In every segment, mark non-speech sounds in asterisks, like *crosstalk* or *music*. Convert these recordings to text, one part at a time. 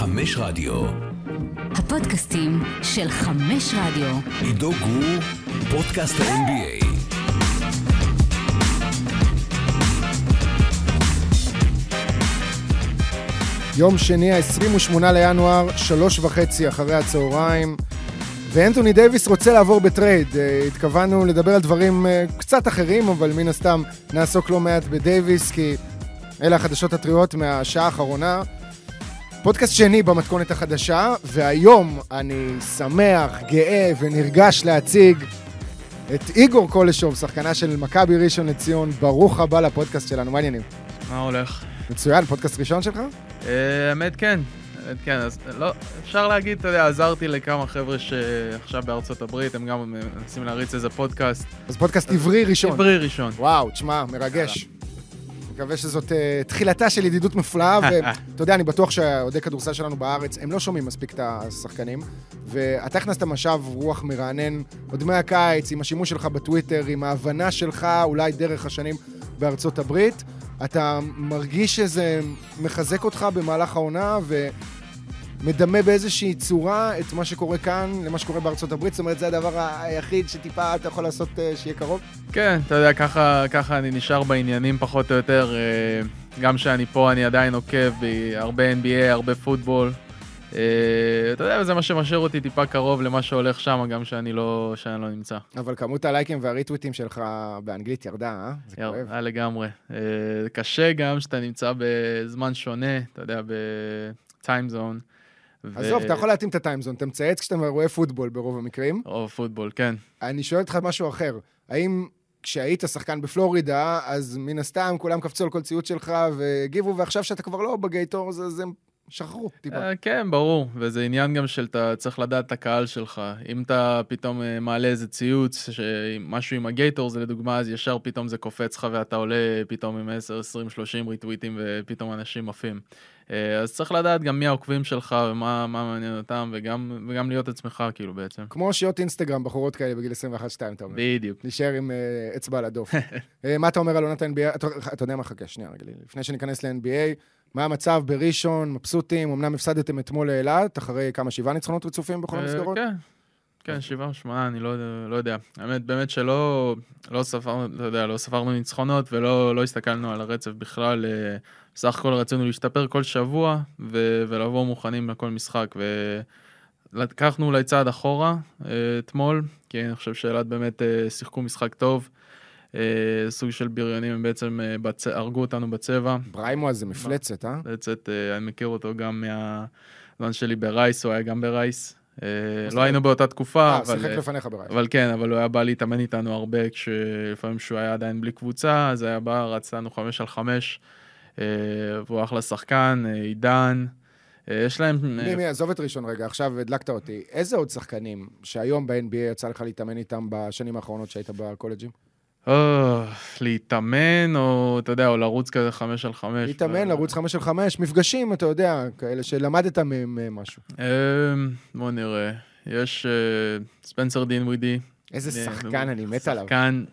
חמש רדיו. הפודקאסטים של חמש רדיו. עידו גור, פודקאסט ה-NBA. יום שני, ה-28 לינואר, שלוש וחצי אחרי הצהריים, ואנתוני דייוויס רוצה לעבור בטרייד. אה, התכוונו לדבר על דברים אה, קצת אחרים, אבל מן הסתם נעסוק לא מעט בדייוויס, כי אלה החדשות הטריות מהשעה האחרונה. פודקאסט שני במתכונת החדשה, והיום אני שמח, גאה ונרגש להציג את איגור קולשוב, שחקנה של מכבי ראשון לציון. ברוך הבא לפודקאסט שלנו, מה העניינים? מה הולך? מצוין, פודקאסט ראשון שלך? אה, האמת כן, האמת כן, אז לא, אפשר להגיד, אתה יודע, עזרתי לכמה חבר'ה שעכשיו בארצות הברית, הם גם מנסים להריץ איזה פודקאסט. אז פודקאסט עברי ראשון. עברי ראשון. וואו, תשמע, מרגש. מקווה שזאת uh, תחילתה של ידידות מופלאה, *laughs* ואתה יודע, אני בטוח שהאוהדי כדורסל שלנו בארץ, הם לא שומעים מספיק את השחקנים, ואתה הכנסת משב רוח מרענן עוד מהקיץ, עם השימוש שלך בטוויטר, עם ההבנה שלך, אולי דרך השנים בארצות הברית. אתה מרגיש שזה מחזק אותך במהלך העונה, ו... מדמה באיזושהי צורה את מה שקורה כאן למה שקורה בארצות הברית? זאת אומרת, זה הדבר היחיד שטיפה אתה יכול לעשות uh, שיהיה קרוב? כן, אתה יודע, ככה, ככה אני נשאר בעניינים פחות או יותר. Uh, גם כשאני פה, אני עדיין עוקב בהרבה NBA, הרבה פוטבול. Uh, אתה יודע, זה מה שמשאיר אותי טיפה קרוב למה שהולך שם, גם שאני לא, שאני לא נמצא. אבל כמות הלייקים והריטוויטים שלך באנגלית ירדה, אה? זה יר, כואב. היה לגמרי. Uh, קשה גם שאתה נמצא בזמן שונה, אתה יודע, בטיימזון. עזוב, אתה יכול להתאים את הטיימזון, אתה מצייץ כשאתה רואה פוטבול ברוב המקרים. או פוטבול, כן. אני שואל אותך משהו אחר. האם כשהיית שחקן בפלורידה, אז מן הסתם כולם קפצו על כל ציוץ שלך והגיבו, ועכשיו שאתה כבר לא בגייטור, אז אז הם שכחו טיפה. אה, כן, ברור, וזה עניין גם של אתה צריך לדעת את הקהל שלך. אם אתה פתאום אה, מעלה איזה ציוץ, משהו עם הגייטור זה לדוגמה, אז ישר פתאום זה קופץ לך ואתה עולה פתאום עם 10, 20, 30 ריטוויטים ופתאום אנשים עפים. אה, אז צריך לדעת גם מי העוקבים שלך ומה מה מעניין אותם, וגם, וגם להיות עצמך, כאילו, בעצם. כמו שיות אינסטגרם, בחורות כאלה בגיל 21-2, אתה אומר. בדיוק. נשאר עם uh, אצבע על הדוף. uh, *laughs* מה אתה אומר על עונת ה-NBA? אתה, אתה יודע מה, חכה, שנייה רגע, לפני שניכנס ל-NBA, מה המצב בראשון, מבסוטים, אמנם הפסדתם אתמול לאילת, אחרי כמה, שבעה ניצחונות רצופים בכל המסגרות? כן. כן, שבעה או שמונה, אני לא, לא יודע. האמת, באמת שלא לא ספרנו, אתה יודע, לא ספרנו ניצחונות ולא לא הסתכלנו על הרצף בכלל. בסך הכל רצינו להשתפר כל שבוע ולבוא מוכנים לכל משחק. ולקחנו אולי צעד אחורה אתמול, כי אני חושב שאילת באמת שיחקו משחק טוב. סוג של בריונים, הם בעצם בצ... הרגו אותנו בצבע. בריימו זה מפלצת, אה? מפלצת, אני מכיר אותו גם מהזמן שלי ברייס, הוא היה גם ברייס. לא היינו באותה תקופה, אבל... שיחק לפניך ברייס. אבל כן, אבל הוא היה בא להתאמן איתנו הרבה, כשלפעמים שהוא היה עדיין בלי קבוצה, אז היה בא, רץ לנו חמש על חמש, והוא אחלה שחקן, עידן. יש להם... מי, מי, עזוב את ראשון רגע, עכשיו הדלקת אותי. איזה עוד שחקנים שהיום ב-NBA יצא לך להתאמן איתם בשנים האחרונות שהיית בקולג'ים? או, להתאמן, או אתה יודע, או לרוץ כזה חמש על חמש. להתאמן, לרוץ חמש על חמש, מפגשים, אתה יודע, כאלה שלמדת מהם משהו. בוא נראה, יש ספנסר דין ווידי. איזה שחקן, אני מת עליו. שחקן.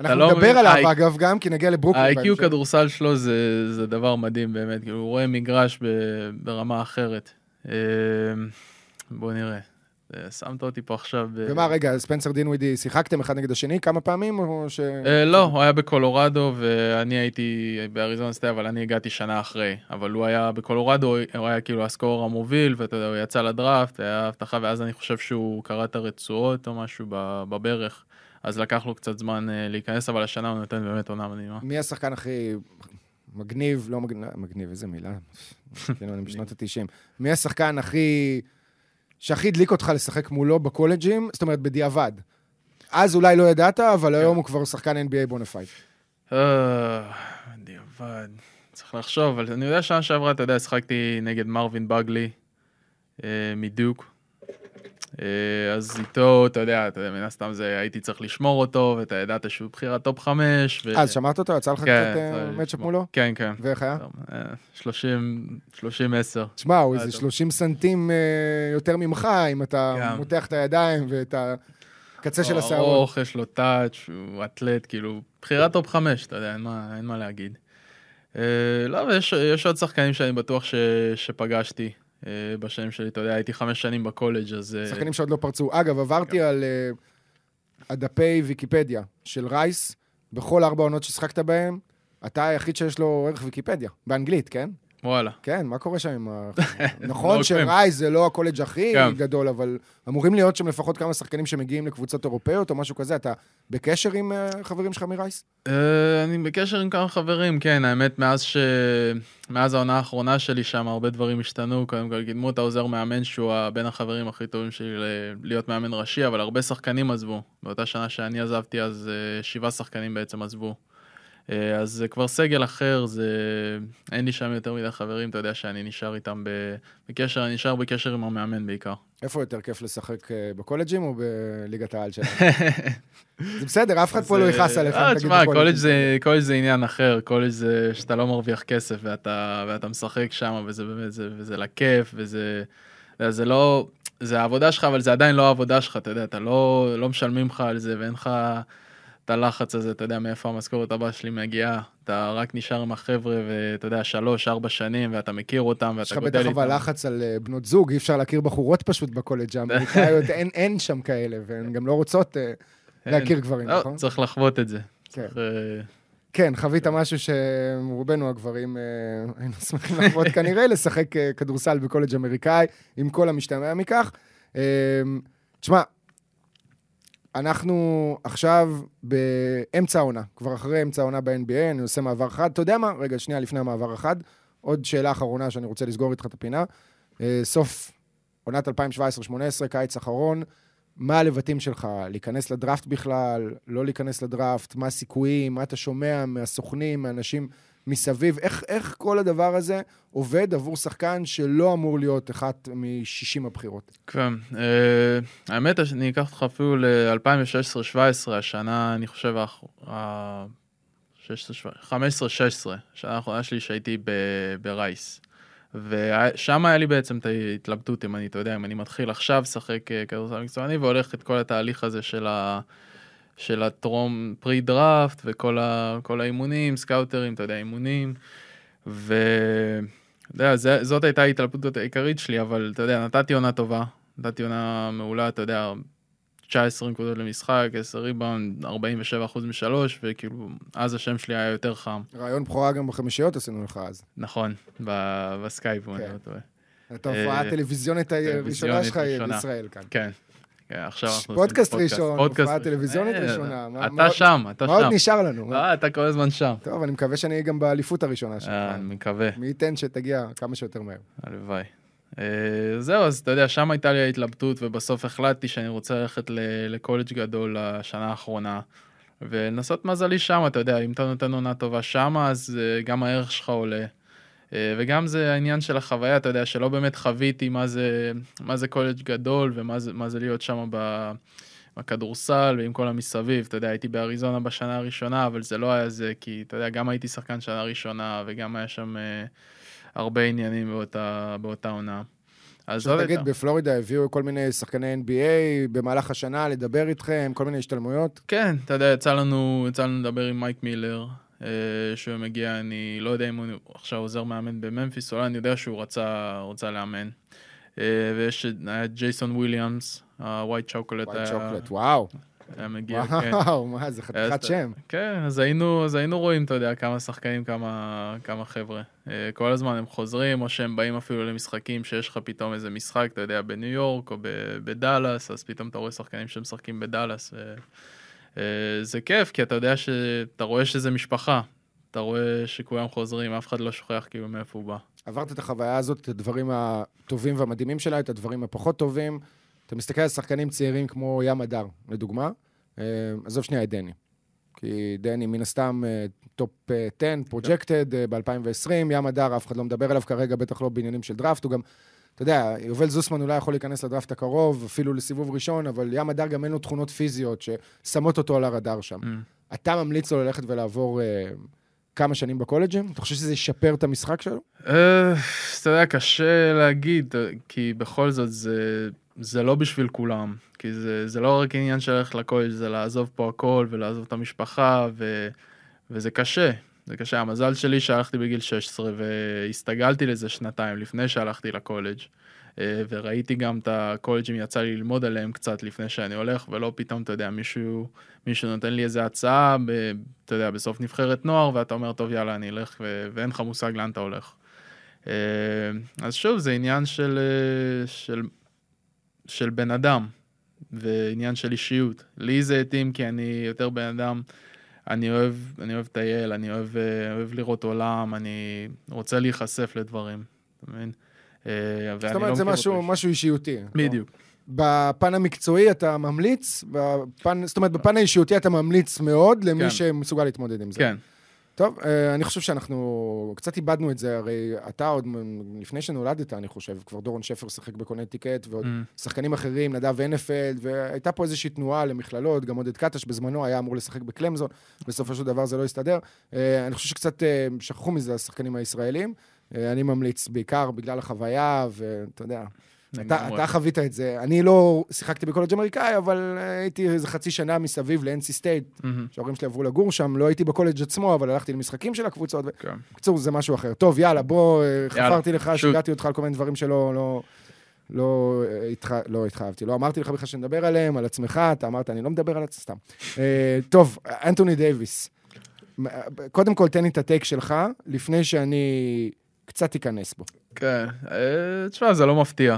אנחנו נדבר עליו, אגב, גם כי נגיע לברוקלין. ה-IQ כדורסל שלו זה דבר מדהים באמת, כאילו, הוא רואה מגרש ברמה אחרת. בוא נראה. שמת אותי פה עכשיו... ומה, רגע, ספנסר דינווידי, שיחקתם אחד נגד השני כמה פעמים, או ש... לא, הוא היה בקולורדו, ואני הייתי באריזונה סטי, אבל אני הגעתי שנה אחרי. אבל הוא היה בקולורדו, הוא היה כאילו הסקור המוביל, ואתה יודע, הוא יצא לדראפט, היה הבטחה, ואז אני חושב שהוא קרא את הרצועות או משהו בברך. אז לקח לו קצת זמן להיכנס, אבל השנה הוא נותן באמת עונה מדהימה. מי השחקן הכי מגניב, לא מגניב, מגניב, איזה מילה, *laughs* כאילו, אני בשנות ה-90. מי השחקן הכי... שהכי הדליק אותך לשחק מולו בקולג'ים, זאת אומרת, בדיעבד. אז אולי לא ידעת, אבל היום הוא כבר שחקן NBA bona fide. בדיעבד, צריך לחשוב, אבל אני יודע שנה שעברה, אתה יודע, שחקתי נגד מרווין בגלי מדיוק. אז איתו, אתה יודע, מן הסתם זה, הייתי צריך לשמור אותו, ואתה ידעת שהוא בחירת top חמש. אז שמרת אותו? יצא לך קצת matchup מולו? כן, כן. ואיך היה? 30-10. תשמע, הוא איזה 30 סנטים יותר ממך, אם אתה מותח את הידיים ואת הקצה של השערות. ארוך, יש לו touch, הוא אתלט, כאילו, בחירת top חמש, אתה יודע, אין מה להגיד. אה, לא, אבל יש, יש עוד שחקנים שאני בטוח ש, שפגשתי אה, בשנים שלי, אתה יודע, הייתי חמש שנים בקולג', אז... אה, שחקנים שעוד לא פרצו. אגב, עברתי כן. על אה, הדפי ויקיפדיה של רייס, בכל ארבע עונות ששיחקת בהם, אתה היחיד שיש לו ערך ויקיפדיה, באנגלית, כן? וואלה. כן, מה קורה שם עם ה... *laughs* נכון. שרייס זה לא הקולג' הכי כן. גדול, אבל אמורים להיות שם לפחות כמה שחקנים שמגיעים לקבוצות אירופאיות או משהו כזה. אתה בקשר עם אה, חברים שלך מרייס? אה, אני בקשר עם כמה חברים, כן, האמת, מאז ש... מאז העונה האחרונה שלי שם, הרבה דברים השתנו. קודם כל, קידמו את העוזר מאמן, שהוא בין החברים הכי טובים שלי להיות מאמן ראשי, אבל הרבה שחקנים עזבו. באותה שנה שאני עזבתי, אז אה, שבעה שחקנים בעצם עזבו. אה, אז זה כבר סגל אחר, זה... אין לי שם יותר מדי חברים, אתה יודע שאני נשאר איתם. בקשר, אני נשאר בקשר עם המאמן בעיקר. איפה יותר כיף לשחק אה, בקולג'ים או בליגת העל שלנו? *laughs* זה בסדר, אף אחד פה לא יכעס עליך. אה, תגיד תשמע. קולג' זה, קולג' זה עניין אחר, קולג' זה שאתה לא מרוויח כסף ואתה, ואתה משחק שם, וזה באמת, זה, וזה לכיף, וזה, זה, זה לא, זה העבודה שלך, אבל זה עדיין לא העבודה שלך, אתה יודע, אתה לא, לא משלמים לך על זה, ואין לך את הלחץ הזה, אתה יודע מאיפה המשכורת הבאה שלי מגיעה, אתה רק נשאר עם החבר'ה, ואתה יודע, שלוש, ארבע שנים, ואתה מכיר אותם, יש לך ואתה בטח גודל אבל איתם. לחץ על אה, בנות זוג, אי אפשר להכיר בחורות פשוט בקולג' האמריקאיות, *laughs* אין- אין שם כאלה, והן גם לא רוצות אה, אין. להכיר גברים, לא, נכון? צריך לחוות את זה. כן. צריך, אה, כן, חווית משהו שרובנו הגברים היינו שמחים לחוות *laughs* כנראה, לשחק כדורסל בקולג' אמריקאי, עם כל המשתמע מכך. תשמע, אנחנו עכשיו באמצע העונה, כבר אחרי אמצע העונה ב-NBA, אני עושה מעבר חד. אתה יודע מה? רגע, שנייה לפני המעבר החד, עוד שאלה אחרונה שאני רוצה לסגור איתך את הפינה. אה, סוף עונת 2017-2018, קיץ אחרון, מה הלבטים שלך? להיכנס לדראפט בכלל, לא להיכנס לדראפט, מה הסיכויים, מה אתה שומע מהסוכנים, מאנשים מסביב, איך, איך כל הדבר הזה עובד עבור שחקן שלא אמור להיות אחת מ-60 הבחירות? כן, אה, האמת שאני אקח אותך אפילו ל-2016-2017, השנה, אני חושב, ה- 15-16, השנה האחרונה שלי שהייתי ברייס. ושם היה לי בעצם את ההתלבטות, אם אני, אתה יודע, אם אני מתחיל עכשיו לשחק אה, כדורסל מקצועני והולך את כל התהליך הזה של, ה, של הטרום pre draft וכל ה, האימונים, סקאוטרים, אתה יודע, אימונים. ו... אתה יודע, זה, זאת הייתה ההתלבטות העיקרית שלי, אבל אתה יודע, נתתי עונה טובה, נתתי עונה מעולה, אתה יודע, 19 נקודות למשחק, 10 ריבאונד, 47 אחוז משלוש, וכאילו, אז השם שלי היה יותר חם. ראיון בכורה גם בחמישיות עשינו לך אז. נכון, בסקייפ, אם אני כן. לא טועה. את ההופעה אה, הטלוויזיונית הראשונה שלך. בישראל כאן. כן. כן, עכשיו אנחנו פודקאסט ראשון, הופעה. טלוויזיונית אה, ראשונה. אתה שם, אתה מה עוד שם. נשאר לנו? אה, אתה כל הזמן שם. טוב, אני מקווה שאני אהיה גם באליפות הראשונה שלך. אה, אני מקווה. מי ייתן שתגיע כמה שיותר מהר. הלוואי. זהו, אז אתה יודע, שם הייתה לי ההתלבטות, ובסוף החלטתי שאני רוצה ללכת לקולג' גדול לשנה האחרונה, ולנסות מזלי שם, אתה יודע, אם אתה נותן עונה טובה שם, אז גם הערך שלך עולה. אה, וגם זה העניין של החוויה, אתה יודע, שלא באמת חוויתי מה זה, מה זה קולג' גדול, ומה זה, מה זה להיות שם ב... בכדורסל ועם כל המסביב, אתה יודע, הייתי באריזונה בשנה הראשונה, אבל זה לא היה זה, כי אתה יודע, גם הייתי שחקן שנה ראשונה, וגם היה שם אה, הרבה עניינים באותה, באותה עונה. אז זאת תגיד, הייתה. בפלורידה הביאו כל מיני שחקני NBA במהלך השנה לדבר איתכם, כל מיני השתלמויות. כן, אתה יודע, יצא לנו, יצא לנו לדבר עם מייק מילר, אה, שהוא מגיע, אני לא יודע אם הוא עכשיו עוזר מאמן בממפיס, אולי אני יודע שהוא רצה, רצה לאמן. אה, ויש את ג'ייסון וויליאמס, ה white chocolate, white chocolate, וואו. היה מגיע, כן. וואו, *laughs* מה זה חתיכת שם. כן, אז היינו, אז היינו רואים, אתה יודע, כמה שחקנים, כמה, כמה חבר'ה. אה, כל הזמן הם חוזרים, או שהם באים אפילו למשחקים שיש לך פתאום איזה משחק, אתה יודע, בניו יורק או בדאלאס, אז פתאום אתה רואה שחקנים שמשחקים בדאלאס. ו... אה, זה כיף, כי אתה יודע שאתה רואה שזה משפחה. אתה רואה שכולם חוזרים, אף אחד לא שוכח כאילו מאיפה הוא בא. עברת את החוויה הזאת, את הדברים הטובים והמדהימים שלה, את הדברים הפחות טובים. אתה מסתכל על שחקנים צעירים כמו ים מדר, לדוגמה. אה, עזוב שנייה את דני. כי דני, מן הסתם, top אה, 10, projected ב-2020, ים מדר, אף אחד לא מדבר עליו כרגע, בטח לא בעניינים של דראפט. הוא גם, אתה יודע, יובל זוסמן אולי יכול להיכנס לדראפט הקרוב, אפילו לסיבוב ראשון, אבל ים מדר גם אין לו תכונות פיזיות ששמות אותו על הרדאר שם. Mm. אתה ממליץ לו ללכת ולעבור אה, כמה שנים בקולג'ים? אתה חושב שזה ישפר את המשחק שלו? אה, אתה יודע, קשה להגיד, כי בכל זאת זה, זה לא בשביל כולם. כי זה, זה לא רק עניין של ללכת לקולג', זה לעזוב פה הכל ולעזוב את המשפחה, ו, וזה קשה. זה קשה. המזל שלי שהלכתי בגיל 16 והסתגלתי לזה שנתיים לפני שהלכתי לקולג'. אה, וראיתי גם את הקולג'ים, יצא לי ללמוד עליהם קצת לפני שאני הולך, ולא פתאום, אתה יודע, מישהו, מישהו נותן לי איזה הצעה, ב, אתה יודע, בסוף נבחרת נוער, ואתה אומר, טוב, יאללה, אני אלך, ו- ואין לך מושג לאן אתה הולך. אה, אז שוב, זה עניין של, אה, של, של בן אדם, ועניין של אישיות. לי זה התאים כי אני יותר בן אדם, אני אוהב, אני אוהב לטייל, אני אוהב, אוהב לראות עולם, אני רוצה להיחשף לדברים, אתה מבין? זאת אומרת, זה לא משהו, משהו אישיותי. בדיוק. בפן המקצועי אתה ממליץ, בפן, זאת אומרת, בפן האישיותי אתה ממליץ מאוד למי כן. שמסוגל להתמודד עם זה. כן, טוב, אה, אני חושב שאנחנו קצת איבדנו את זה, הרי אתה עוד לפני שנולדת, אני חושב, כבר דורון שפר שיחק בקונטיקט, ועוד Mm. שחקנים אחרים, נדב הנפלד, והייתה פה איזושהי תנועה למכללות, גם עודד קטש בזמנו היה אמור לשחק בקלמזון, בסופו של דבר זה לא הסתדר. אה, אני חושב שקצת אה, שכחו מזה השחקנים הישראלים. אני ממליץ בעיקר בגלל החוויה, ואתה יודע, אתה. אתה חווית את זה. אני לא שיחקתי בקולג' אמריקאי, אבל הייתי איזה חצי שנה מסביב ל-NC State, מהמם. שההורים שלי עברו לגור שם, לא הייתי בקולג' עצמו, אבל הלכתי למשחקים של הקבוצות. כן. בקיצור, זה משהו אחר. טוב, יאללה, בוא, אה, חפרתי לך. שיגעתי אותך על כל מיני דברים שלא... לא... לא, אה, התח... לא התחייבתי, לא אמרתי לך בכלל שנדבר עליהם, על עצמך, אתה אמרת, אני לא מדבר על עצמי, סתם. אה, טוב, אנטוני דייוויס. קודם כל, תן לי את הטייק שלך, לפני שאני קצת אכנס בו. כן, תשמע, זה לא מפתיע.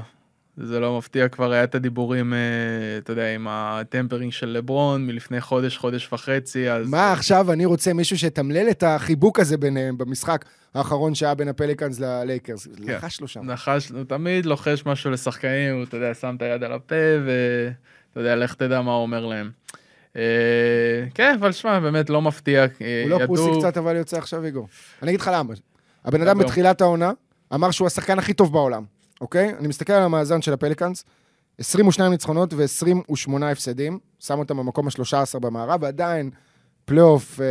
זה לא מפתיע, כבר היה את הדיבורים, אה, אתה יודע, עם הטמפרינג של לברון מלפני חודש, חודש וחצי, אז... מה עכשיו אני רוצה מישהו שיתמלל את החיבוק הזה ביניהם במשחק האחרון שהיה בין הפליקאנס ללייקרס. כן. לחש לו שם. נחש, הוא תמיד לוחש משהו לשחקנים, הוא, אתה יודע, שם את היד על הפה, ואתה יודע, לך תדע מה הוא אומר להם. אה, כן, אבל שמע, באמת לא מפתיע. אה, הוא לא pussy קצת, אבל יוצא עכשיו איגור. אני אגיד לך למה. הבן אדם. בתחילת העונה אמר שהוא השחקן הכי טוב בעולם, אוקיי? אני מסתכל על המאזן של הפליקאנס, 22 ניצחונות ו-28 הפסדים, שם אותם במקום ה-13 במערב, ועדיין פלייאוף אה,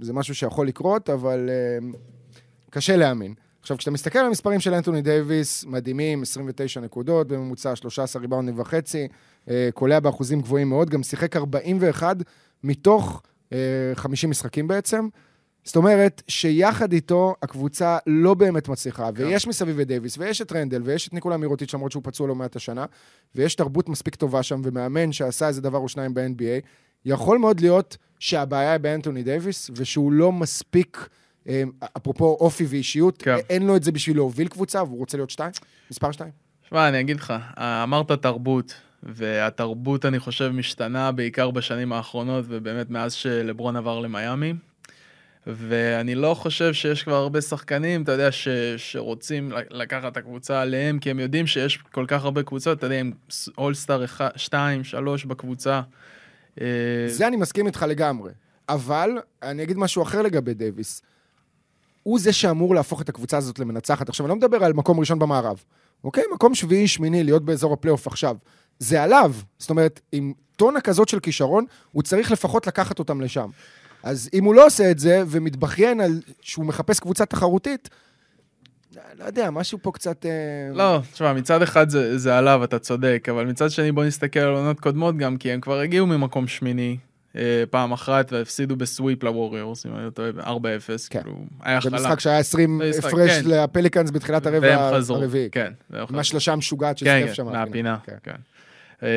זה משהו שיכול לקרות, אבל אה, קשה להאמין. עכשיו, כשאתה מסתכל על המספרים של אנטוני דייוויס, מדהימים, 29 נקודות בממוצע, 13 ריבאונדים וחצי, אה, קולע באחוזים גבוהים מאוד, גם שיחק 41 מתוך אה, 50 משחקים בעצם. זאת אומרת שיחד איתו הקבוצה לא באמת מצליחה, כן. ויש מסביב את דייוויס, ויש את רנדל, ויש את ניקולה מירוטיץ', למרות שהוא פצוע לא מעט השנה, ויש תרבות מספיק טובה שם, ומאמן שעשה איזה דבר או שניים ב-NBA, יכול מאוד להיות שהבעיה היא באנטוני דייוויס, ושהוא לא מספיק, אה, אפרופו אופי ואישיות, כן. אין לו את זה בשביל להוביל קבוצה, והוא רוצה להיות שתיים, מספר שתיים. שמע, אני אגיד לך, אמרת תרבות, והתרבות, אני חושב, משתנה בעיקר בשנים האחרונות, ובאמת מאז שלברון עבר למיאמי. ואני לא חושב שיש כבר הרבה שחקנים, אתה יודע, ש, שרוצים לקחת את הקבוצה עליהם, כי הם יודעים שיש כל כך הרבה קבוצות, אתה יודע, עם אולסטאר 2, 3 בקבוצה. אה, זה אני מסכים איתך לגמרי. אבל אני אגיד משהו אחר לגבי דייוויס. הוא זה שאמור להפוך את הקבוצה הזאת למנצחת. עכשיו, אני לא מדבר על מקום ראשון במערב. אוקיי? מקום שביעי, שמיני, להיות באזור הפלייאוף עכשיו. זה עליו. זאת אומרת, עם טונה כזאת של כישרון, הוא צריך לפחות לקחת אותם לשם. אז אם הוא לא עושה את זה, ומתבכיין על שהוא מחפש קבוצה תחרותית, לא יודע, משהו פה קצת... אה, לא, תשמע, מצד אחד זה, זה עליו, אתה צודק, אבל מצד שני בוא נסתכל על עונות קודמות גם, כי הם כבר הגיעו ממקום שמיני אה, פעם אחת והפסידו בסוויפ לווריורס, אם אני לא טועה, 4-0, כן. כאילו, היה זה חלק. משחק שהיה 20 משחק, הפרש כן. לפליקאנס בתחילת הרבע הרביעי. כן. עם. השלושה המשוגעת של כן, סטף כן, שם. מהפינה, כן. כן. אה,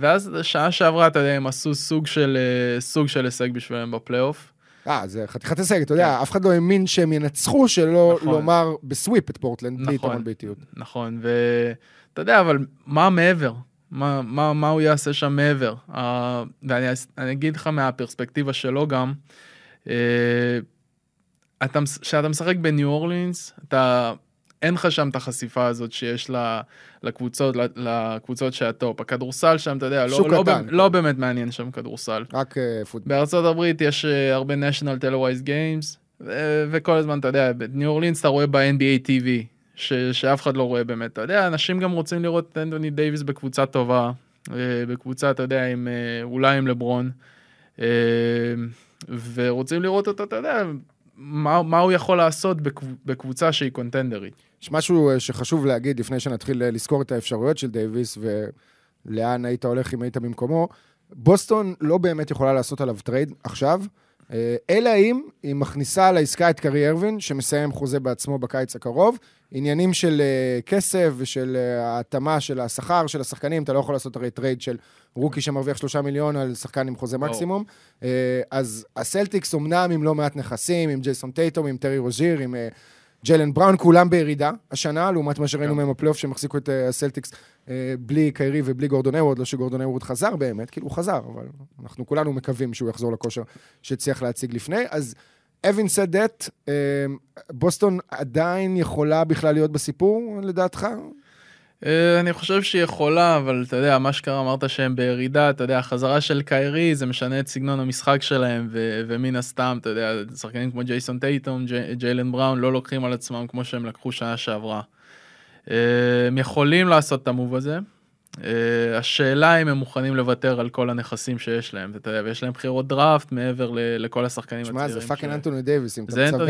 ואז שעה שעברה, אתה יודע, הם עשו סוג של, אה, סוג של הישג בשבילם בפלייאוף. אה, זה חתיכת הישג, אתה יודע, אף אחד לא האמין שהם ינצחו, שלא כן. נכון. לומר בסוויפ את פורטלנד, בלי נכון. יתרון באיטיות. נכון, ואתה יודע, אבל מה מעבר? מה, מה, מה הוא יעשה שם מעבר? Uh, ואני אני אגיד לך מהפרספקטיבה שלו גם, uh, מש- כשאתה משחק בניו אורלינס, אתה, אין לך שם את החשיפה הזאת שיש ל, לקבוצות, לקבוצות שהטופ. הכדורסל שם, אתה יודע, לא, לא. ב- לא באמת מעניין שם כדורסל. רק אה, פוטבול. בארצות הברית יש אה, הרבה national televised games, ו- וכל הזמן, אתה יודע, בניו אורלינס אתה רואה ב-NBA TV, ש- שאף אחד לא רואה באמת. אתה יודע, אנשים גם רוצים לראות את אנטוני דייוויס בקבוצה טובה, אה, בקבוצה, אתה יודע, עם, אה, אולי עם לברון, אה, ורוצים לראות אותו, אתה יודע, מה, מה הוא יכול לעשות בקב- בקבוצה שהיא contenderית. יש משהו אה, שחשוב להגיד לפני שנתחיל אה, לזכור את האפשרויות של דייוויס, ולאן היית הולך אם היית במקומו. בוסטון לא באמת יכולה לעשות עליו trade עכשיו. אה, אלא אם היא מכניסה לעסקה את קיירי אירווינג, שמסיים חוזה בעצמו בקיץ הקרוב. עניינים של כסף ושל ההתאמה של השכר של השחקנים, אתה לא יכול לעשות הרי trade של rookie שמרוויח שלושה מיליון על שחקן עם חוזה מקסימום. אה, אז הסלטיקס אומנם עם לא מעט נכסים, עם ג'ייסון טייטום, עם טרי רוז'יר, עם ג'לן בראון, כולם בירידה השנה, לעומת מה שראינו כן. מהם בפלייאוף, שהם החזיקו את אה, הסלטיקס אה, בלי קיירי ובלי גורדון הייוורד, לא שגורדון הייוורד חזר באמת, כאילו הוא חזר, אבל אנחנו כולנו מקווים שהוא יחזור לכושר שהצליח להציג לפני. אז אבין אה, בוסטון עדיין יכולה בכלל להיות בסיפור, לדעתך? אה, אני חושב שהיא יכולה, אבל אתה יודע, מה שקרה, אמרת שהם בירידה, אתה יודע, החזרה של קיירי, זה משנה את סגנון המשחק שלהם, ו- ומן הסתם, אתה יודע, שחקנים כמו ג'ייסון טייטום, ג'י- ג'יילן בראון, לא לוקחים על עצמם כמו שהם לקחו שנה שעברה. אה, הם יכולים לעשות את ה move הזה. אה, השאלה אם הם מוכנים לוותר על כל הנכסים שיש להם, ואתה יודע, ויש להם בחירות דראפט מעבר לכל השחקנים שמע, הצעירים. זה fucking אנטוני דייוויס, אם אתה מצוות. אותו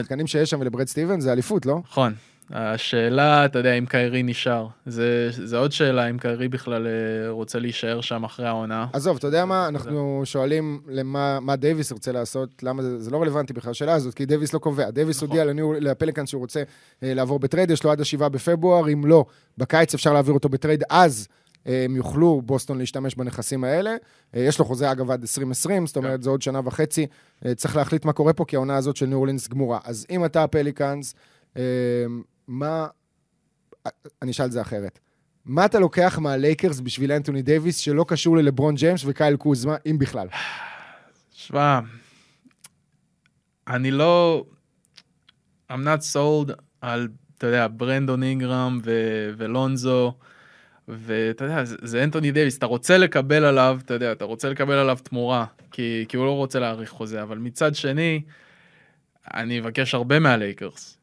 לשחקנים שיש שם ולבראד סטיבנס, זה אליפות, לא? נכון. השאלה, אתה יודע, אם קיירי נשאר. זה, זה עוד שאלה, אם קיירי בכלל אה, רוצה להישאר שם אחרי העונה. עזוב, אתה יודע מה, אנחנו שואלים למה מה דייוויס רוצה לעשות, למה זה, זה לא רלוונטי בכלל השאלה הזאת, כי דייוויס לא קובע. דייוויס נכון. הודיע לפליקאנס שהוא רוצה אה, לעבור ב trade, יש לו עד השבעה בפברואר, אם לא, בקיץ אפשר להעביר אותו ב trade, אז אה, הם יוכלו, בוסטון, להשתמש בנכסים האלה. אה, יש לו חוזה, אגב, עד 2020, זאת אומרת, זה עוד שנה וחצי. אה, צריך להחליט מה קורה פה, כי העונה הזאת של ניו אורלינס גמורה. אז אם אתה הפליקאנס, אה, מה... אני אשאל את זה אחרת. מה אתה לוקח מהלייקרס בשביל אנטוני דייוויס שלא קשור ללברון ג'יימס וקייל קוזמה, אם בכלל? שמע, אני לא... I'm not sold על, אתה יודע, ברנדון אינגרם ו- ולונזו, ואתה יודע, זה, זה אנטוני דייוויס, אתה רוצה לקבל עליו, אתה יודע, אתה רוצה לקבל עליו תמורה, כי, כי הוא לא רוצה להאריך חוזה, אבל מצד שני, אני אבקש הרבה מהלייקרס.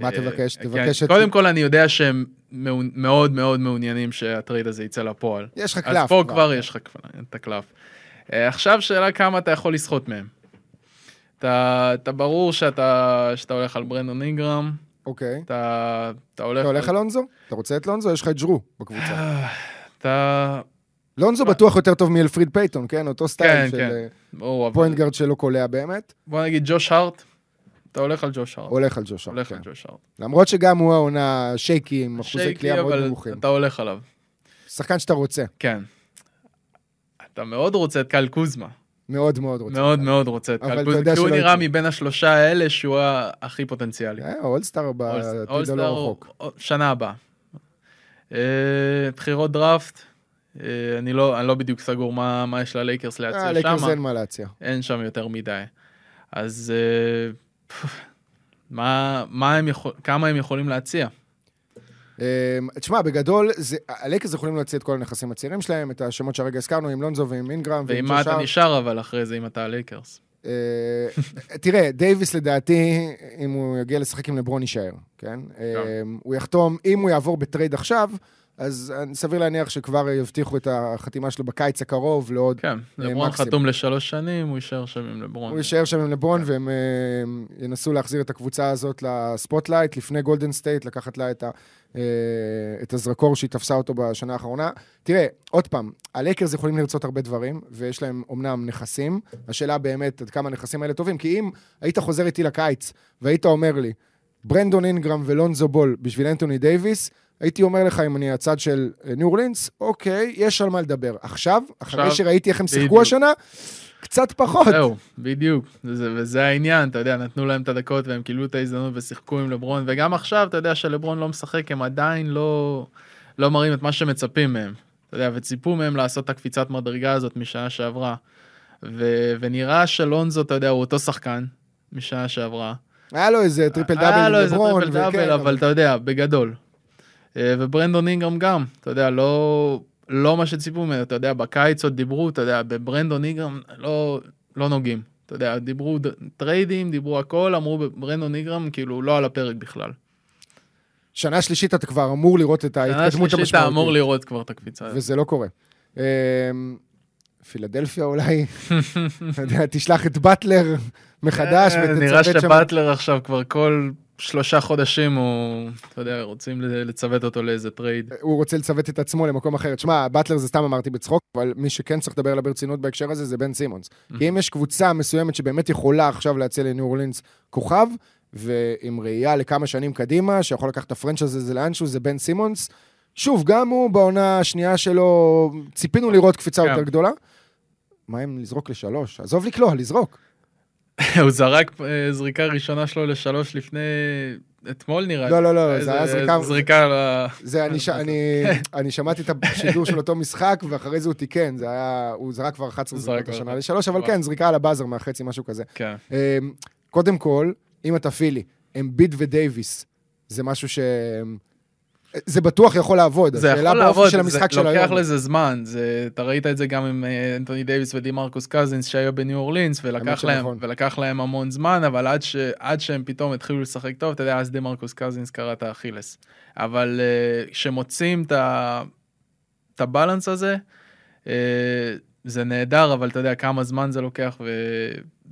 מה אה, תבקש? כן, תבקש את- קודם כל, אני יודע שהם מאוד מאוד מעוניינים שה trade הזה יצא לפועל. יש לך קלף. אז פה כבר יש לך את הקלף. אה, עכשיו שאלה כמה אתה יכול לסחוט מהם. אתה, אתה ברור שאתה, שאתה הולך על ברנדון אינגרם, אוקיי. אתה, אתה הולך... אתה הולך על לונזו? אתה רוצה את לונזו? יש לך את ג'רו בקבוצה. אה, אתה... לונזו בטוח יותר טוב מאלפריד פייטון, כן? אותו style כן, של כן. אה, ברור, אבל point guard שלא קולע באמת. בוא נגיד ג'וש הארט, אתה הולך על ג'וש הארט. הולך על ג'וש הארט, הולך כן. על ג'וש הארט. למרות שגם הוא העונה shaky עם אחוזי shaky, קליעה מאוד אבל נמוכים. אתה הולך עליו. שחקן שאתה רוצה. כן. אתה מאוד רוצה את קייל קוזמה. מאוד מאוד רוצה. מאוד מאוד רוצה את אבל יודע קוזמה. כי הוא נראה. מבין השלושה האלה שהוא הכי פוטנציאלי. אה, all-star בעתיד הלא רחוק. שנה הבאה. אה, בחירות דראפט, אה, אני לא אני לא בדיוק סגור מה מה יש ללייקרס להציע שם, אין מה להציע. אין שם יותר מדי. אז פפ, מה מה הם יכול- כמה הם יכולים להציע? אה, תשמע, בגדול, הלייקרס יכולים להציע את כל הנכסים הצעירים שלהם, את השמות שהרגע הזכרנו, עם לונזו ועם אינגרם ועם מה אתה. נשאר אבל אחרי זה אם אתה הלייקרס. אה, תראה, דייוויס לדעתי, אם הוא יגיע לשחק עם לברון, יישאר, כן? אה, הוא יחתום, אם הוא יעבור ב trade עכשיו, אז אה, סביר להניח שכבר יבטיחו את החתימה שלו בקיץ הקרוב לעוד... כן, לברון מקסימום. חתום לשלוש שנים, הוא יישאר שם עם לברון. הוא יישאר שם עם לברון, והם אה, ינסו להחזיר את הקבוצה הזאת ל spotlight, לפני גולדן סטייט, לקחת לה את, ה, אה, את הזרקור שהיא תפסה אותו בשנה האחרונה. תראה, עוד פעם, הלייקרס יכולים לרצות הרבה דברים, ויש להם אומנם נכסים. השאלה באמת עד כמה הנכסים האלה טובים, כי אם היית חוזר איתי לקיץ, והיית אומר לי, ברנדון אינגרם ולונזו בול בשביל אנטוני דייוויס, הייתי אומר לך, אם אני הצד של אה, ניו אורלינס, אוקיי, יש על מה לדבר. עכשיו, אחרי עכשיו, שראיתי איך הם שיחקו. השנה, קצת פחות. זהו, בדיוק, וזה, וזה העניין, אתה יודע, נתנו להם את הדקות והם קיבלו את ההזדמנות ושיחקו עם לברון, וגם עכשיו, אתה יודע שלברון לא משחק, הם עדיין לא, לא מראים את מה שמצפים מהם. אתה יודע, וציפו מהם לעשות את הקפיצת מדרגה הזאת משנה שעברה. ו, ונראה שלונזו, אתה יודע, הוא אותו שחקן משנה שעברה. היה לו איזה triple היה double לו עם איזה לברון, triple וכן, double, אבל אתה יודע, בגדול. אה, וברנדון אינגרם גם, אתה יודע, לא, לא מה שציפו ממנו, אתה יודע, בקיץ עוד דיברו, אתה יודע, בברנדון אינגרם לא, לא נוגעים. אתה יודע, דיברו tradeים, דיברו הכל, אמרו בברנדון אינגרם, כאילו, לא על הפרק בכלל. שנה שלישית אתה כבר אמור לראות את שנה ההתקדמות שלישית אתה אמור המשמעותית, לראות כבר את הקפיצה. הזאת. וזה לא קורה. אמ, פילדלפיה אולי, אתה יודע, תשלח את באטלר מחדש אה, ותצוות נראה שם. שבאטלר עכשיו כבר כל שלושה חודשים הוא, אתה יודע, רוצים לצוות אותו לאיזה trade. הוא רוצה לצוות את עצמו למקום אחר. תשמע, באטלר זה סתם אמרתי בצחוק, אבל מי שכן צריך לדבר עליו ברצינות בהקשר הזה זה בן סימונס. Mm-hmm. כי אם יש קבוצה מסוימת שבאמת יכולה עכשיו להציע לניו אורלינס כוכב, ועם ראייה לכמה שנים קדימה, שיכול לקחת את הפרנצ'ייז הזה לאנשהו, זה בן סימונס. שוב, גם הוא בעונה השנייה שלו, ציפינו לראות קפיצה כן. יותר גדולה. מה אם לזרוק לשלוש? עזוב לקלוע, לזרוק. *laughs* הוא זרק אה, זריקה ראשונה שלו לשלוש לפני, אתמול נראה לי. לא, לא, לא, זה איזה- היה זריקה- זריקה ל... זה, אני, ש... אני, *laughs* אני שמעתי את השידור של אותו משחק, ואחרי זה הוא תיקן, זה היה, הוא זרק כבר 11 הוא זריקות השנה. לשלוש, אבל. כן, זריקה על הבאזר מהחצי, משהו כזה. כן. אמ, קודם כל, אם אתה פילי, אמביד ודייוויס, זה משהו ש... זה בטוח יכול לעבוד. זה יכול לעבוד, של המשחק של זה לוקח היום. לזה זמן, זה, אתה ראית את זה גם עם אה, אנטוני דייוויס ודימרקוס קזינס שהיו בניו אורלינס, ולקח להם. ולקח להם המון זמן, אבל עד, ש, עד שהם פתאום התחילו לשחק טוב, אתה יודע, אז דימרקוס קזינס קרע את האכילס. אבל אה, כשמוצאים את ה- את ה balance הזה, אה, זה נהדר, אבל אתה יודע כמה זמן זה לוקח, ו...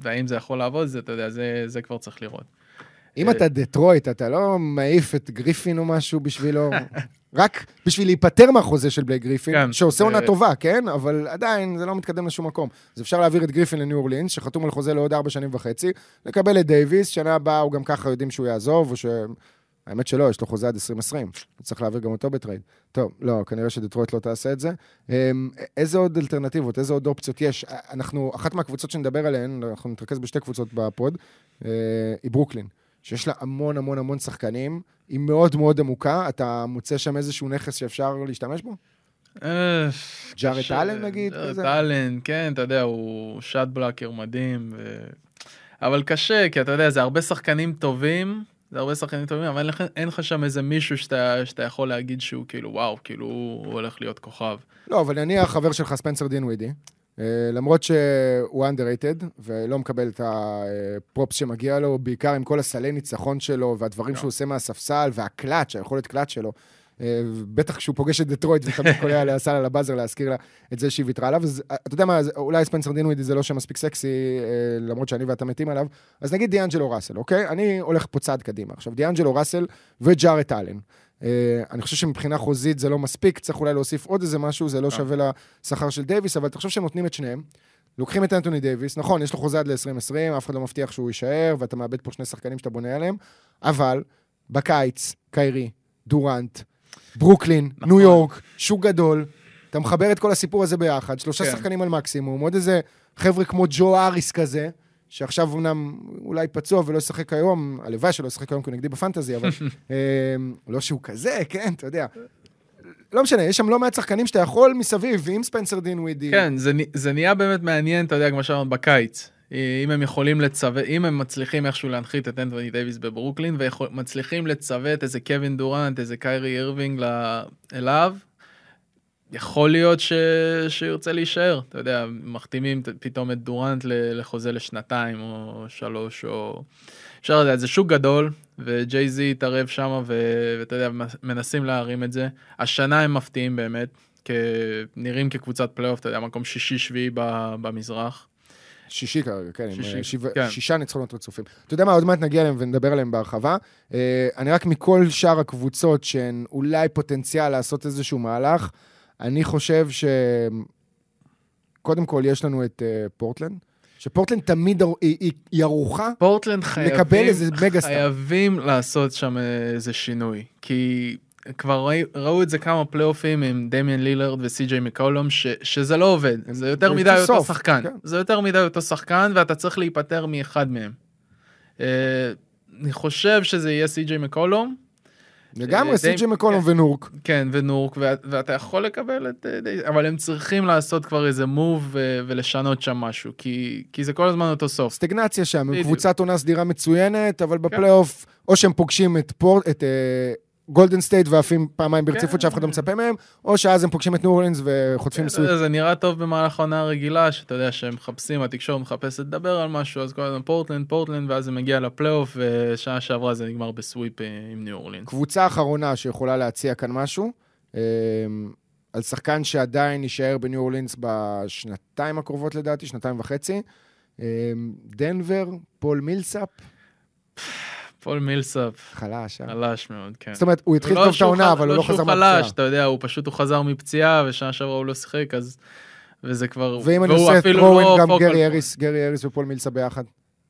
והאם זה יכול לעבוד, זה, אתה יודע, זה, זה כבר צריך לראות. אם אתה דטרויט, אתה לא מעיף את גריפין או משהו בשבילו, *laughs* רק בשביל להיפטר מהחוזה של בלייק גריפין, כן, שעושה עונה טובה, כן? אבל עדיין זה לא מתקדם לשום מקום. אז אפשר להעביר את גריפין לניו אורלינס, שחתום על חוזה לעוד ארבע שנים וחצי, לקבל את דייוויס, שנה הבאה הוא גם ככה יודעים שהוא יעזוב, או ש... האמת שלא, יש לו חוזה עד 2020, צריך להעביר גם אותו ב trade. טוב, לא, כנראה שדטרויט לא תעשה את זה. אמ, איזה עוד אלטרנטיבות, איזה עוד אופציות יש? אנחנו, אחת מהקבוצות שנדבר עליהן, אנחנו נתרכז בשתי קבוצות בפוד, אה, היא ברוקלין. שיש לה המון המון המון שחקנים, היא מאוד מאוד עמוקה, אתה מוצא שם איזשהו נכס שאפשר להשתמש בו? אה, ג'ארט אלן נגיד? אלן, כן, אתה יודע, הוא שאט בלאקר מדהים, ו... אבל קשה, כי אתה יודע, זה הרבה שחקנים טובים, זה הרבה שחקנים טובים, אבל אין לך, שם איזה מישהו שאתה, שאתה יכול להגיד שהוא כאילו, וואו, כאילו, הוא הולך להיות כוכב. לא, אבל נניח חבר שלך ספנסר דין ווידי, למרות שהוא underrated, ולא מקבל את הפרופס שמגיע לו, בעיקר עם כל הסלי ניצחון שלו, והדברים לא. שהוא עושה מהספסל, והקלאץ', היכולת קלאץ' שלו. אה, בטח כשהוא פוגש את דטרויט ותמיד *laughs* קולע לסל על הבאזר להזכיר לה את זה שהיא ויתרה עליו. אז אה, אתה יודע מה, אולי ספנסר דינווידי זה לא שם מספיק סקסי, אה, למרות שאני ואתה מתים עליו. אז נגיד דיאנג'לו ראסל, אוקיי? אני הולך פה צעד קדימה. עכשיו, דיאנג'לו ראסל וג'ארט אלן. אה, אני חושב שמבחינה חוזית זה לא מספיק, צריך אולי להוסיף עוד איזה משהו, זה לא שווה לשכר של דייוויס, אבל תחשוב שהם נותנים את שניהם. לוקחים את אנטוני דייוויס, נכון, יש לו חוזה עד ל-2020, אף אחד לא מבטיח שהוא יישאר, ואתה מאבד פה שני שחקנים שאתה בונה עליהם, אבל בקיץ, קיירי, דורנט, ברוקלין, נכון. ניו יורק, שוק גדול, אתה מחבר את כל הסיפור הזה ביחד, שלושה כן. שחקנים על מקסימום, עוד איזה חבר'ה כמו ג'ו האריס כזה, שעכשיו אמנם אולי פצוע ולא ישחק היום, הלוואי שלא ישחק היום כי הוא נגדי ב fantasy, אבל *laughs* אה, לא שהוא כזה, כן, אתה יודע. לא משנה, יש שם לא מעט שחקנים שאתה יכול מסביב, עם ספנסר דינווידי. כן, זה, זה נהיה באמת מעניין, אתה יודע, כמו שאמרת, בקיץ. אה, אם הם יכולים לצוות, אם הם מצליחים איכשהו להנחית את אנטוני דייוויס בברוקלין, ומצליחים לצוות איזה קווין דורנט, איזה קיירי אירווינג אליו, יכול להיות ש... שירצה להישאר, אתה יודע, מחתימים פתאום את דורנט לחוזה לשנתיים או שלוש, או... אפשר לדעת, זה שוק גדול, וג'יי זי התערב שם, ו... ואתה יודע, מנסים להרים את זה. השנה הם מפתיעים באמת, כ... נראים כקבוצת פלייאוף, אתה יודע, מקום שישי-שביעי. במזרח. שישי כרגע, כן, עם שישי, אה, שבע- כן. שישה ניצחונות רצופים. אתה יודע מה, עוד מעט נגיע אליהם ונדבר עליהם בהרחבה. אה, אני רק מכל שאר הקבוצות שהן אולי פוטנציאל לעשות איזשהו מהלך, אני חושב ש... קודם כל, יש לנו את אה, פורטלנד, שפורטלנד תמיד היא- היא היא ערוכה פורטלנד חייבים, לקבל איזה מגה סטאר. חייבים לעשות שם איזה שינוי, כי כבר ראי, ראו את זה כמה פלייאופים עם דמיאן לילארד וסי.ג'יי מקולום, ש, שזה לא עובד, זה יותר מדי אותו סוף, שחקן, כן. זה יותר מדי אותו שחקן ואתה צריך להיפטר מאחד מהם. אה, אני חושב שזה יהיה סי.ג'יי מקולום, לגמרי, אה, סי.ג'י מקולום ונורק. כן, ונורק, וה- ואתה יכול לקבל את... אה, אבל הם צריכים לעשות כבר איזה move ולשנות שם משהו, כי, כי זה כל הזמן אותו סוף. סטגנציה שם, הם. קבוצת עונה סדירה מצוינת, אבל בפלייאוף, או שהם פוגשים את פורט, את אה, גולדן סטייט ועפים פעמיים ברציפות כן. שאף אחד לא מצפה מהם, או שאז הם פוגשים את ניו אורלינס וחוטפים sweep. יודע, זה נראה טוב במהלך העונה הרגילה, שאתה יודע שהם מחפשים, התקשורת מחפשת לדבר על משהו, אז כל הזמן פורטלנד, פורטלנד, ואז זה מגיע לפלייאוף, ושנה שעברה זה נגמר ב sweep אה, עם ניו אורלינס. קבוצה אחרונה שיכולה להציע כאן משהו, אה, על שחקן שעדיין יישאר בניו אורלינס בשנתיים הקרובות לדעתי, שנתיים וחצי. אה, דנבר, פול מילסאפ, פול מילסאפ, חלש, אה? חלש מאוד, כן. זאת אומרת, הוא התחיל לא טוב את שהוא העונה, אבל הוא לא חזר שהוא מהפציעה. חלש, אתה יודע, הוא פשוט הוא חזר מפציעה, ושנה שעברה הוא לא שיחק, אז... וזה כבר... ואם אני עושה את רואין, לא גם גרי. אריס, גרי אריס ופול מילסה ביחד.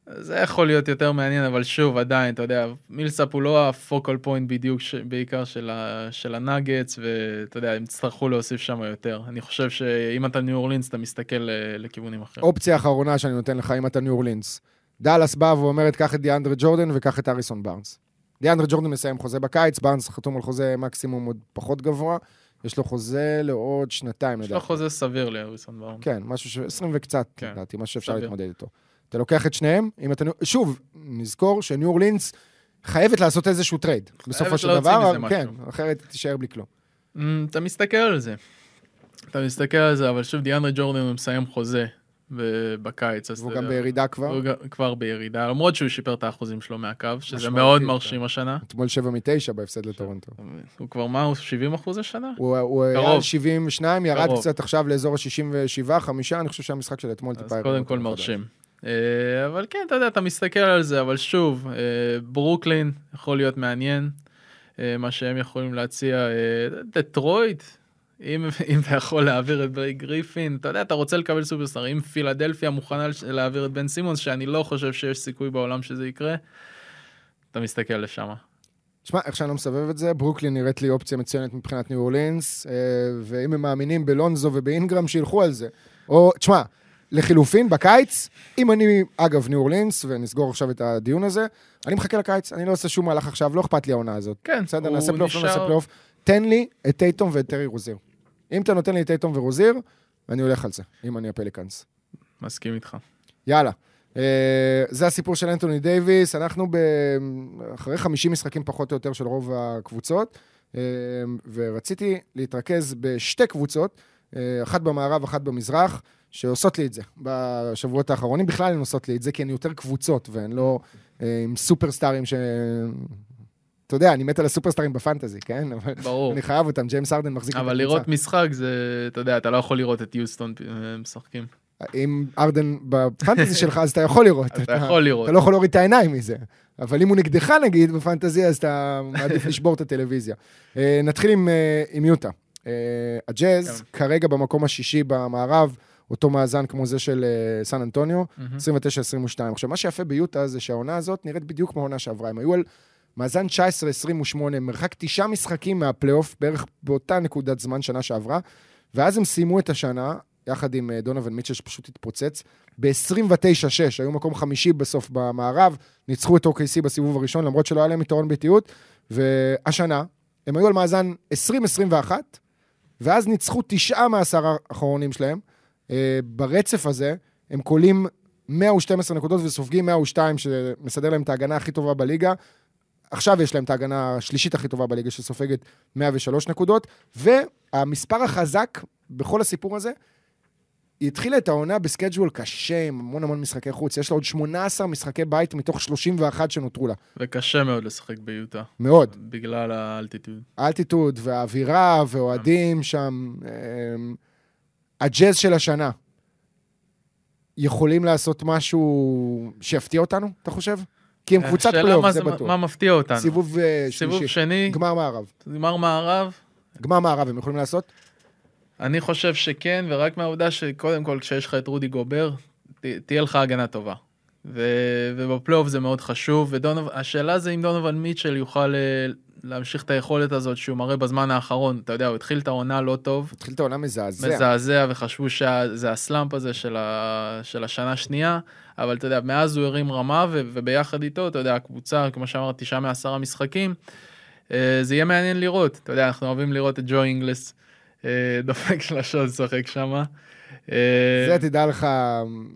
זה יכול להיות יותר מעניין, אבל שוב, עדיין, אתה יודע, מילסאפ הוא לא ה focal point בדיוק, ש... בעיקר של, ה... של הנאגטס, ואתה יודע, הם יצטרכו להוסיף שם יותר. אני חושב שאם אתה ניו אורלינס, אתה מסתכל אה, לכיוונים אחרים. אופציה אחרונה שאני נותן לך, אם אתה ניו אורלינס. דאלאס באה ואומרת, קח את דיאנדרה ג'ורדן וקח את האריסון בארנס. דיאנדרה ג'ורדן מסיים חוזה בקיץ, בארנס חתום על חוזה מקסימום עוד פחות גבוה. יש לו חוזה לעוד שנתיים, יש לו לדעתי. חוזה סביר להאריסון בארנס. כן, משהו ש... 20 וקצת, כן, לדעתי, משהו שאפשר סביר. להתמודד איתו. אתה לוקח את שניהם, אם אתה... שוב, נזכור שניו אורלינס חייבת לעשות איזשהו trade. בסופו של דבר. כן, אחרת תישאר בלי כלום. אמ, אתה מסתכל על זה. אתה מסתכל על זה, אבל שוב, דיאנדרה ג'ורדן מסיים חוזה בקיץ. והוא גם יודע, בירידה כבר. הוא כבר בירידה, למרות שהוא שיפר את האחוזים שלו מהקו, שזה מאוד כן. מרשים השנה. אתמול 7 מ-9 בהפסד לטורונטו. הוא כבר מה, הוא 70 אחוז השנה? הוא, הוא היה. על 72, ירד קרוב. קצת עכשיו לאזור ה-67, 5, אני חושב שהמשחק של אתמול טיפה... אז קודם כל. מרשים. אה, אבל כן, אתה יודע, אתה מסתכל על זה, אבל שוב, אה, ברוקלין יכול להיות מעניין, אה, מה שהם יכולים להציע. דטרויט, אם, *laughs* אם אתה יכול להעביר את בלייק גריפין, אתה יודע, אתה רוצה לקבל סופרסטאר. אם פילדלפיה מוכנה להעביר את בן סימונס, שאני לא חושב שיש סיכוי בעולם שזה יקרה, אתה מסתכל לשם. תשמע, איך שאני לא מסבב את זה, ברוקלין נראית לי אופציה מצוינת מבחינת ניו אורלינס, אה, ואם הם מאמינים בלונזו ובאינגרם, שילכו על זה. או, תשמע, לחילופין, בקיץ, אם אני, אגב, ניו אורלינס, ונסגור עכשיו את הדיון הזה, אני מחכה לקיץ, אני לא עושה שום מהלך עכשיו, לא אכפת לי העונה הזאת. כן, בסדר, נעשה פלייאוף, לא נעשה פלייאוף. תן לי את טייטום ואת טרי רוזיר. אם אתה נותן לי את טייטום ורוזיר, אני הולך על זה, אם אני הפליקאנס. מסכים איתך. יאללה. Uh, זה הסיפור של אנטוני דייוויס, אנחנו ב... אחרי 50 משחקים פחות או יותר של רוב הקבוצות, uh, ורציתי להתרכז בשתי קבוצות, uh, אחת במערב, אחת במזרח, שעושות לי את זה בשבועות האחרונים. בכלל הן עושות לי את זה, כי הן יותר קבוצות, והן לא uh, עם סופרסטארים ש... אתה יודע, אני מת על הסופרסטארים בפנטזי, כן? אבל ברור. אני חייב אותם, ג'יימס ארדן מחזיק את אבל הקבוצה. לראות משחק זה, אתה יודע, אתה לא יכול לראות את יוסטון אה, משחקים. אם ארדן בפנטזי שלך, אז אתה יכול לראות. אתה יכול לראות. אתה לא יכול להוריד את העיניים מזה. אבל אם הוא נגדך נגיד בפנטזי, אז אתה מעדיף *laughs* לשבור את הטלוויזיה. אה, נתחיל עם, אה, יוטה. הג'אז כן. כרגע במקום השישי במערב, אותו מאזן כמו זה של סן אנטוניו, מהמם. 29-22. עכשיו, מה שיפה ביוטה זה שהעונה הזאת נראית בדיוק כמו העונה שעברה. הם היו על מאזן 19-28, מרחק תשעה משחקים מהפלייאוף, בערך באותה נקודת זמן שנה שעברה, ואז הם סיימו את השנה, יחד עם אה, דונובל מיטשל שפשוט התפוצץ, ב-29-6, היו מקום חמישי בסוף במערב, ניצחו את OKC בסיבוב הראשון, למרות שלא היה להם יתרון באיטיות, והשנה, הם היו על מאזן 20-21, ואז ניצחו תשעה מהעשרה האחרונים שלהם. אה, ברצף הזה, הם קולים 112 נקודות וסופגים 102, שמסדר להם את ההגנה הכי טובה בליגה. עכשיו יש להם את ההגנה השלישית הכי טובה בליגה, שסופגת 103 נקודות, והמספר החזק בכל הסיפור הזה, היא התחילה את העונה ב schedule קשה, עם המון המון משחקי חוץ. יש לה עוד 18 משחקי בית מתוך 31 שנותרו לה. וקשה מאוד לשחק ביוטה, מאוד. בגלל ה altitude. ה altitude והאווירה ואוהדים שם. אמ, הג'אז של השנה, יכולים לעשות משהו שיפתיע אותנו, אתה חושב? כי הם קבוצת השאלה פלייאוף, זה בטוח. מה מפתיע אותנו? סיבוב אה, סיבוב שלישי. שני, גמר מערב. גמר מערב, גמר מערב הם יכולים לעשות? אני חושב שכן, ורק מהעובדה שקודם כל כשיש לך את רודי גובר, ת, תהיה לך הגנה טובה. ו, ובפלייאוף זה מאוד חשוב, והשאלה זה אם דונובל מיטשל יוכל אה, להמשיך את היכולת הזאת שהוא מראה בזמן האחרון. אתה יודע, הוא התחיל את העונה לא טוב, התחיל את העונה מזעזע. מזעזע, וחשבו שזה הסלאמפ הזה של, ה, של השנה השנייה, אבל אתה יודע, מאז הוא הרים רמה, ו, וביחד איתו, אתה יודע, הקבוצה, כמו שאמרת, תשעה מעשרה משחקים, אה, זה יהיה מעניין לראות. אתה יודע, אנחנו אוהבים לראות את ג'ו אינגלס אה, דופק *laughs* שלשות, משחק שמה. אה, זה, תדע לך,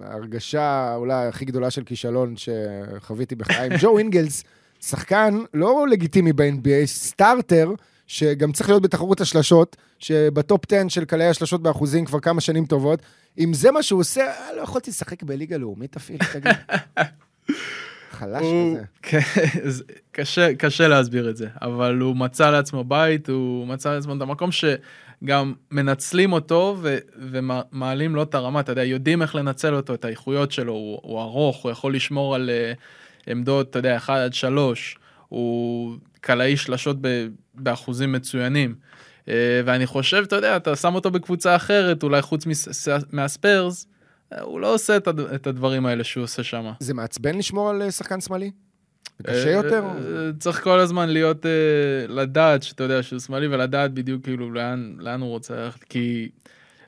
ההרגשה אולי הכי גדולה של כישלון שחוויתי בחיים. ג'ו אינגלס, שחקן לא לגיטימי ב-NBA, starter, שגם צריך להיות בתחרות השלשות, שב top 10 של קלעי השלשות באחוזים כבר כמה שנים טובות. אם זה מה שהוא עושה, אה, לא יכולתי לשחק בליגה לאומית אפילו, *laughs* תגיד. חלש כזה. כן, קשה, קשה להסביר את זה, אבל הוא מצא לעצמו בית, הוא מצא לעצמו את המקום שגם מנצלים אותו ו- ומעלים לו את הרמה, אתה יודע, יודעים איך לנצל אותו, את האיכויות שלו, הוא, הוא ארוך, הוא יכול לשמור על, אה, עמדות, אתה יודע, 1 עד 3, הוא קלעי שלשות ב- באחוזים מצוינים. אה, ואני חושב, אתה יודע, אתה שם אותו בקבוצה אחרת, אולי חוץ מס- מהספיירס, אה, הוא לא עושה את הד- את הדברים האלה שהוא עושה שם. זה מעצבן לשמור על אה, שחקן שמאלי? קשה יותר? צריך כל הזמן להיות, לדעת שאתה יודע שהוא שמאלי ולדעת בדיוק כאילו לאן, לאן הוא רוצה ללכת, כי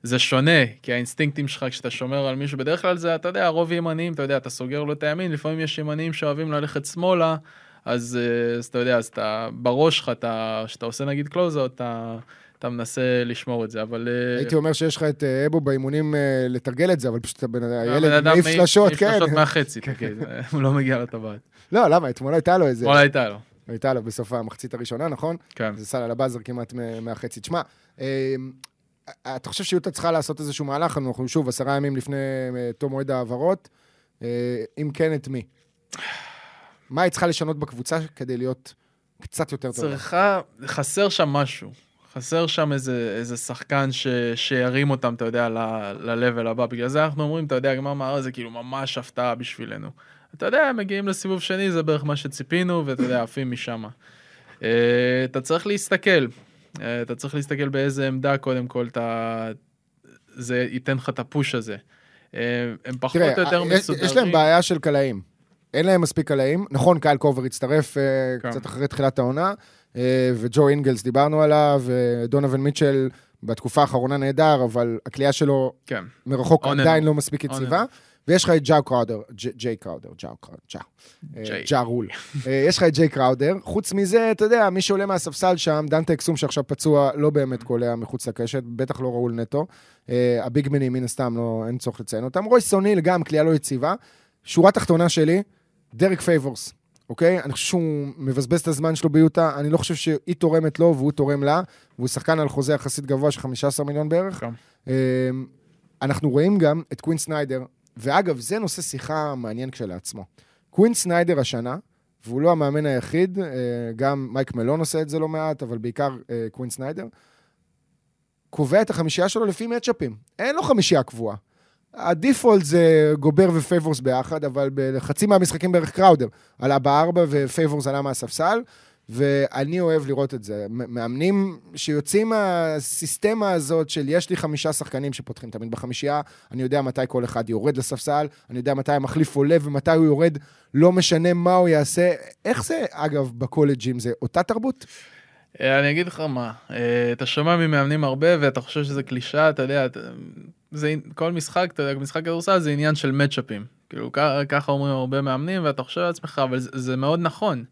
זה שונה, כי האינסטינקטים שלך כשאתה שומר על מישהו, בדרך כלל זה, אתה יודע, הרוב ימניים, אתה יודע, אתה סוגר לו את הימין, לפעמים יש ימניים שאוהבים ללכת שמאלה, אז, אה, אז אתה יודע, אז אתה, בראש שלך, אתה, כשאתה עושה נגיד קלוזות, אתה... אתה מנסה לשמור את זה, אבל... אה, הייתי אומר שיש לך את אה, אבו באימונים לתרגל את זה, אבל פשוט הילד מעיף מעיף- שלשות, מעיף כן. שלשות מהחצי, כן, הוא לא מגיע לטבעת. לא, למה? אתמול הייתה לו איזה... אתמול הייתה לו, הייתה לו בסוף המחצית הראשונה, נכון? כן. זה סל על הבאזר כמעט מהחצי. תשמע, אתה חושב שיוטה צריכה לעשות איזשהו מהלך? אנחנו שוב עשרה ימים לפני אה, תום מועד ההעברות. אה, אם כן, את מי? מה היא צריכה לשנות בקבוצה כדי להיות קצת יותר טובה? צריכה, חסר שם משהו. חסר שם איזה, איזה שחקן ש, שירים אותם, אתה יודע, ל-level הבא. בגלל זה אנחנו אומרים, אתה יודע, גמר מערב זה כאילו ממש הפתעה בשבילנו. אתה יודע, מגיעים לסיבוב שני, זה בערך מה שציפינו, ואתה יודע, עפים משם. Uh, אתה צריך להסתכל. Uh, אתה צריך להסתכל באיזה עמדה, קודם כל, אתה... זה ייתן לך את הפוש הזה. Uh, הם פחות תראה, או יותר אה, יש- מסודרים. יש להם בעיה של קלעים. אין להם מספיק קלעים. נכון, קייל קורבר הצטרף אה, כן. קצת אחרי תחילת העונה, אה, וג'ו אינגלס דיברנו עליו, ודונובן מיטשל בתקופה האחרונה נהדר, אבל הקליעה שלו כן. מרחוק On עדיין. לא מספיק On יציבה. ויש לך את ג'ו קראודר, ג'יי קראודר, ג'ו קראודר, ג'ו. אה, רול. אה, יש לך את ג'יי קראודר. חוץ מזה, אתה יודע, מי שעולה מהספסל שם, דנטה אקסום שעכשיו פצוע, לא באמת קולע מחוץ לקשת, בטח לא ראול נטו. אה, ה big man ים, מן הסתם, לא, אין צורך לציין אותם. רויס אוניל, גם קליעה לא יציבה. שורה תחתונה שלי, דרק פייבורס, אוקיי? אני חושב שהוא מבזבז את הזמן שלו ביוטה, אני לא חושב שהיא תורמת לו והוא תורם לה, והוא שחקן על חוזה יחסית גבוה של 15 מיליון בערך. כן. אנחנו רואים גם את קווין סניידר, ואגב, זה נושא שיחה מעניין כשלעצמו. קווין סניידר השנה, והוא לא המאמן היחיד, אה, גם מייק מלון עושה את זה לא מעט, אבל בעיקר אה, קווין סניידר, קובע את החמישייה שלו לפי matchup ים. אין לו חמישייה קבועה. ה default זה גובר ופייבורס ביחד, אבל בחצי מהמשחקים בערך קראודר עלה בארבע ופייבורס עלה מהספסל, ואני אוהב לראות את זה. מאמנים שיוצאים מהסיסטמה הזאת של יש לי חמישה שחקנים שפותחים תמיד בחמישייה, אני יודע מתי כל אחד יורד לספסל, אני יודע מתי המחליף עולה ומתי הוא יורד, לא משנה מה הוא יעשה. איך זה, אגב, בקולג'ים, זה אותה תרבות? אה, אני אגיד לך מה, אה, אתה שומע ממאמנים הרבה ואתה חושב שזה קלישאה, אתה יודע, זה כל משחק, אתה יודע, משחק כדורסל זה עניין של מצ'אפים. כאילו ככה אומרים הרבה מאמנים ואתה חושב לעצמך, אבל זה, זה מאוד נכון.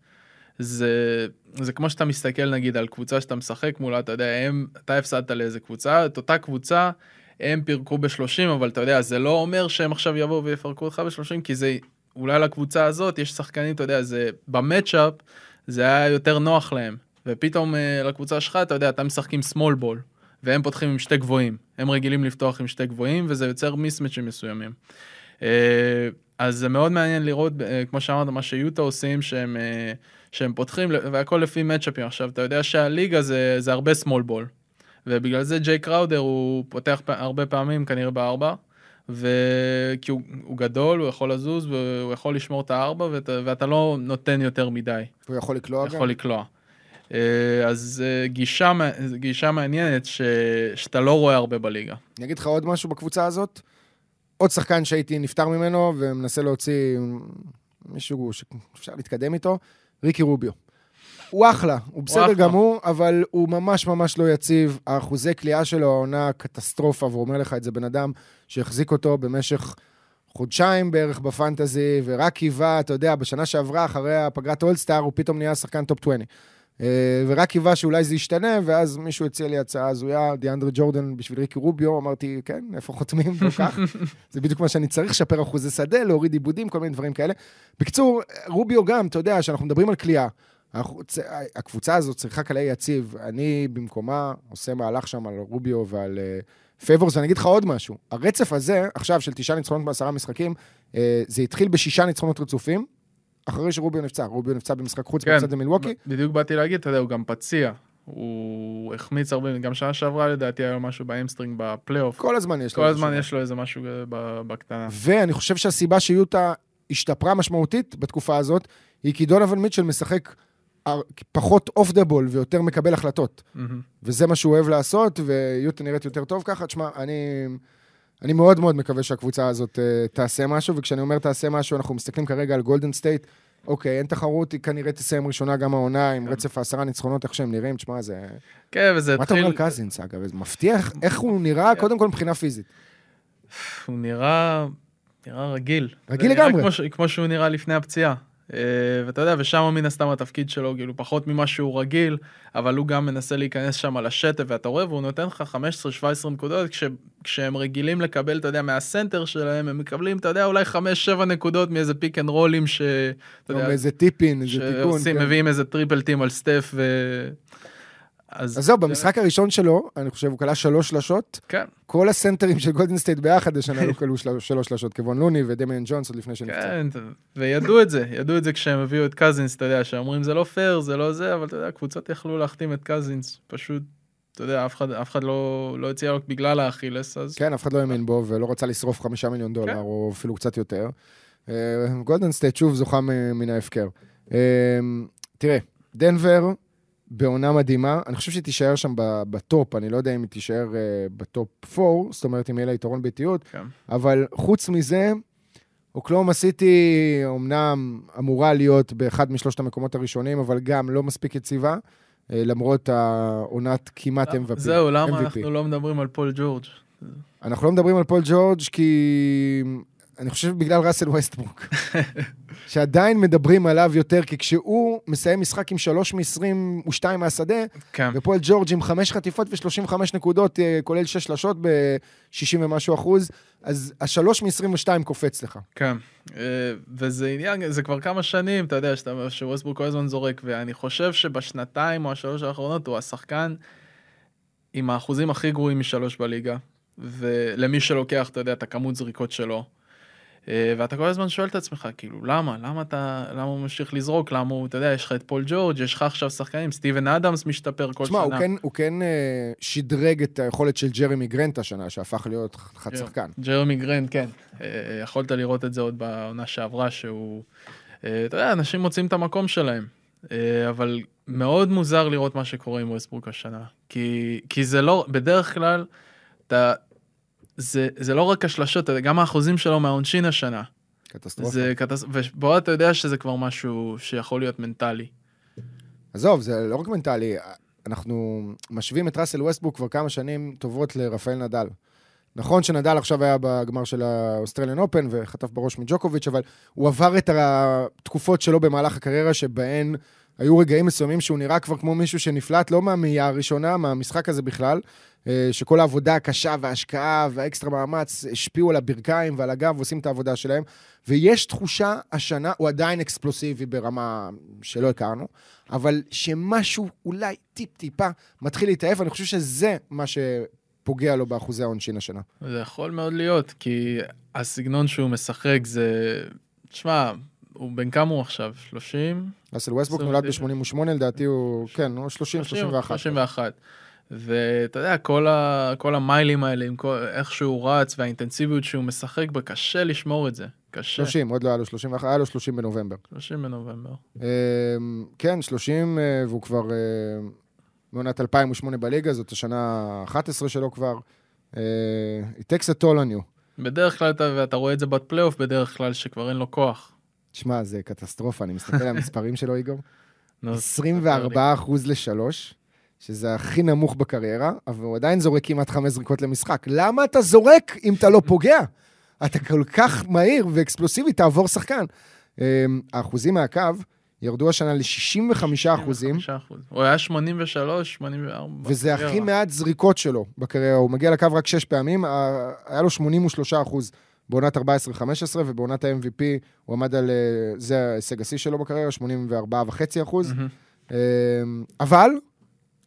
זה, זה כמו שאתה מסתכל נגיד על קבוצה שאתה משחק מולה, אתה יודע, הם, אתה הפסדת לאיזה קבוצה, את אותה קבוצה, הם פירקו ב-30, אבל אתה יודע, זה לא אומר שהם עכשיו יבואו ויפרקו אותך ב-30, כי זה, אולי לקבוצה הזאת יש שחקנים, אתה יודע, זה, במצ'אפ, זה היה יותר נוח להם. ופתאום אה, לקבוצה שלך, אתה יודע, אתה משחק עם small ball, והם פותחים עם שתי גבוהים. הם רגילים לפתוח עם שתי גבוהים, וזה יוצר מיסמצ'ים מסוימים. אה, אז זה מאוד מעניין לראות, אה, כמו שאמרת, מה שיוטה עושים, שהם, שהם פותחים, והכל לפי מצ'אפים. עכשיו, אתה יודע שהליגה זה, זה הרבה small ball, ובגלל זה ג'יי קראודר הוא פותח הרבה פעמים, כנראה בארבע. וכי הוא, הוא גדול, הוא יכול לזוז, והוא יכול לשמור את הארבע, ואתה, ואתה לא נותן יותר מדי. הוא יכול לקלוע גם? יכול לקלוע. אה, אז אה, גישה, גישה מעניינת ש, שאתה לא רואה הרבה בליגה. אני אגיד לך עוד משהו בקבוצה הזאת. עוד שחקן שהייתי נפטר ממנו ומנסה להוציא מישהו שאפשר להתקדם איתו, ריקי רוביו. הוא אחלה, הוא בסדר אחלה. גמור, אבל הוא ממש ממש לא יציב. האחוזי כליאה שלו העונה קטסטרופה, ואומר לך את זה בן אדם שהחזיק אותו במשך חודשיים בערך ב fantasy, ורק קיווה, אתה יודע, בשנה שעברה, אחרי הפגרת All-Star, הוא פתאום נהיה שחקן top 20. אה, ורק קיווה שאולי זה ישתנה, ואז מישהו הציע לי הצעה הזויה, דיאנדרה ג'ורדן בשביל ריקי רוביו, אמרתי, כן, איפה חותמים? לוקח. *laughs* זה בדיוק מה שאני צריך, לשפר אחוזי שדה, להוריד איבודים, כל מיני דברים כאלה. בקיצור, רוביו גם, אתה יודע, שאנחנו מדברים על קליעה. הקבוצה הזאת צריכה קלעי יציב. אני במקומה עושה מהלך שם על רוביו ועל אה, פייבורס, ואני אגיד לך עוד משהו. הרצף הזה, עכשיו, של תשעה ניצחונות בעשרה משחקים, אה, זה התחיל בשישה ניצחונות רצופים, אחרי שרוביו נפצע. רוביו נפצע במשחק חוץ, כן. נגד מילווקי. בדיוק באתי להגיד, אתה יודע, הוא גם פציע. הוא החמיץ הרבה, גם שנה שעברה לדעתי היה לו משהו ב hamstring בפלייאוף. כל הזמן יש לו כל הזמן יש לו איזה משהו בקטנה. ואני חושב שהסיבה שיוטה השתפרה משמעותית בתקופה הזאת, היא כי דונובן מיטשל משחק פחות off the ball ויותר מקבל החלטות. מהמם. וזה מה שהוא אוהב לעשות, ויוטה נראית יותר טוב ככה. תשמע, אני, אני מאוד מאוד מקווה שהקבוצה הזאת אה, תעשה משהו, וכשאני אומר תעשה משהו, אנחנו מסתכלים כרגע על גולדן סטייט. אוקיי, אין תחרות, היא כנראה תסיים ראשונה גם העונה, עם כן. רצף העשרה ניצחונות, איך שהם נראים. תשמע, זה... כן, וזה מה אתה אומר התחיל, על קזינס, אגב? זה מבטיח איך הוא נראה, קודם כל מבחינה פיזית. הוא נראה, נראה רגיל. רגיל לגמרי. כמו שהוא נראה לפני הפציעה. אה, ואתה יודע, ושם מן הסתם התפקיד שלו, כאילו, פחות ממה שהוא רגיל, אבל הוא גם מנסה להיכנס שם לשטף, ואתה רואה, והוא נותן לך 15-17 נקודות, כש, כשהם רגילים לקבל, אתה יודע, מהסנטר שלהם, הם מקבלים, אתה יודע, אולי 5-7 נקודות מאיזה pick and roll ים, ש... אתה יודע, איזה tip-in, איזה תיקון. שעושים, כן. איזה triple team על סטף, ו... אז... אז זהו, במשחק הראשון שלו, אני חושב, הוא קלע שלוש שלשות. כן, כל הסנטרים של גולדן סטייט ביחד השנה לא קלעו של- שלוש שלשות, קבון לוני ודמיאן ג'ונס עוד לפני שנפצע. כן, וידעו את זה, ידעו את זה כשהם הביאו את קזינס, אתה יודע, שאומרים זה לא פייר, זה לא זה, אבל אתה יודע, קבוצות יכלו להחתים את קזינס, פשוט, אתה יודע, אף אחד, אף אחד לא, לא הציע לו בגלל ה Achilles, אז כן, אף אחד לא האמין בו ולא רצה לשרוף חמישה מיליון דולר, כן. או אפילו קצת יותר. אה, גולדן סטייט שוב זוכה מן ההפקר. אה, תראה, דנבר בעונה מדהימה, אני חושב שהיא תישאר שם ב top, אני לא יודע אם היא תישאר אה, ב top 4, זאת אומרת אם יהיה לה יתרון ביתיות, כן. אבל חוץ מזה, אוקלהומה סיטי אומנם אמורה להיות באחד משלושת המקומות הראשונים, אבל גם לא מספיק יציבה, אה, למרות העונת כמעט MVP. זהו, למה MVP. אנחנו לא מדברים על פול ג'ורג'? אנחנו לא מדברים על פול ג'ורג' כי אני חושב בגלל ראסל ווסטברוק. שעדיין מדברים עליו יותר, כי כשהוא מסיים משחק עם 3 מ-22 מהשדה, כן, ופול ג'ורג' עם 5 חטיפות ו-35 נקודות, אה, כולל 6 שלשות ב-60 ומשהו אחוז, אז ה-3 מ-22 קופץ לך. כן. אה, וזה עניין, זה כבר כמה שנים, אתה יודע, שווסטברוק כל הזמן זורק, ואני חושב שבשנתיים או השלוש האחרונות הוא השחקן עם האחוזים הכי גרועים משלוש בליגה, ולמי שלוקח, אתה יודע, את הכמות זריקות שלו. אה, ואתה כל הזמן שואל את עצמך, כאילו, למה? למה אתה, למה הוא ממשיך לזרוק? למה הוא, אתה יודע, יש לך את פול ג'ורג', יש לך עכשיו שחקנים, סטיבן אדמס משתפר כל תשמע, שנה. הוא כן, הוא כן אה, שדרג את היכולת של ג'רמי גרנט השנה, שהפך להיות אחלה שחקן. ג'רמי גרנט, כן. אה, יכולת לראות את זה עוד בעונה שעברה, שהוא... אתה יודע, אנשים מוצאים את המקום שלהם. אבל מאוד מוזר לראות מה שקורה עם ווסטברוק השנה. כי, כי זה לא, בדרך כלל, אתה... זה, זה לא רק השלשות, גם האחוזים שלו מהעונשין השנה. קטסטרופה. זה קטס... ובו אתה יודע שזה כבר משהו שיכול להיות מנטלי. עזוב, זה לא רק מנטלי, אנחנו משווים את ראסל ווסטברוק כבר כמה שנים טובות לרפאל נדל. נכון שנדל עכשיו היה בגמר של ה Australian Open וחטף בראש מג'וקוביץ', אבל הוא עבר את התקופות שלו במהלך הקריירה שבהן היו רגעים מסוימים שהוא נראה כבר כמו מישהו שנפלט, לא מהמאייה הראשונה, מהמשחק הזה בכלל, שכל העבודה הקשה וההשקעה והאקסטרה מאמץ השפיעו על הברכיים ועל הגב ועושים את העבודה שלהם. ויש תחושה השנה, הוא עדיין אקספלוסיבי ברמה שלא הכרנו, אבל שמשהו אולי טיפ-טיפה מתחיל להתאהב, אני חושב שזה מה שפוגע לו באחוזי העונשין השנה. זה יכול מאוד להיות, כי הסגנון שהוא משחק זה... תשמע, הוא בן כמה הוא עכשיו? 30? ראסל ווסטבוק נולד ותשע. ב-88, לדעתי הוא, כן, הוא 30, 31. 31. ואתה יודע, כל, ה, כל המיילים האלה, עם כל, איך שהוא רץ והאינטנסיביות שהוא משחק בה, קשה לשמור את זה. קשה. 30, עוד לא היה לו 31, היה לו 30 בנובמבר. 30 בנובמבר. אה, כן, 30, אה, והוא כבר אה, מעונת 2008 בליגה, זאת השנה ה-11 שלו כבר. אה, It takes a toll on you. בדרך כלל, אתה, ואתה רואה את זה בפלייאוף, בדרך כלל שכבר אין לו כוח. תשמע, זה קטסטרופה, אני מסתכל על המספרים שלו, איגור. *laughs* נו, 24 אחוז לשלוש, שזה הכי נמוך בקריירה, אבל הוא עדיין זורק כמעט חמש זריקות למשחק. למה אתה זורק אם אתה לא פוגע? אתה כל כך מהיר ואקספלוסיבי, תעבור שחקן. אמ, האחוזים מהקו ירדו השנה ל-65 אחוזים, 5%. הוא היה 83, 84. וזה הכי בקריירה. מעט זריקות שלו בקריירה. הוא מגיע לקו רק שש פעמים, היה לו 83 אחוז בעונת 14-15, ובעונת ה-MVP הוא עמד על, אה, זה ההישג השיא שלו בקריירה, 84.5 אחוז. אמ, אבל,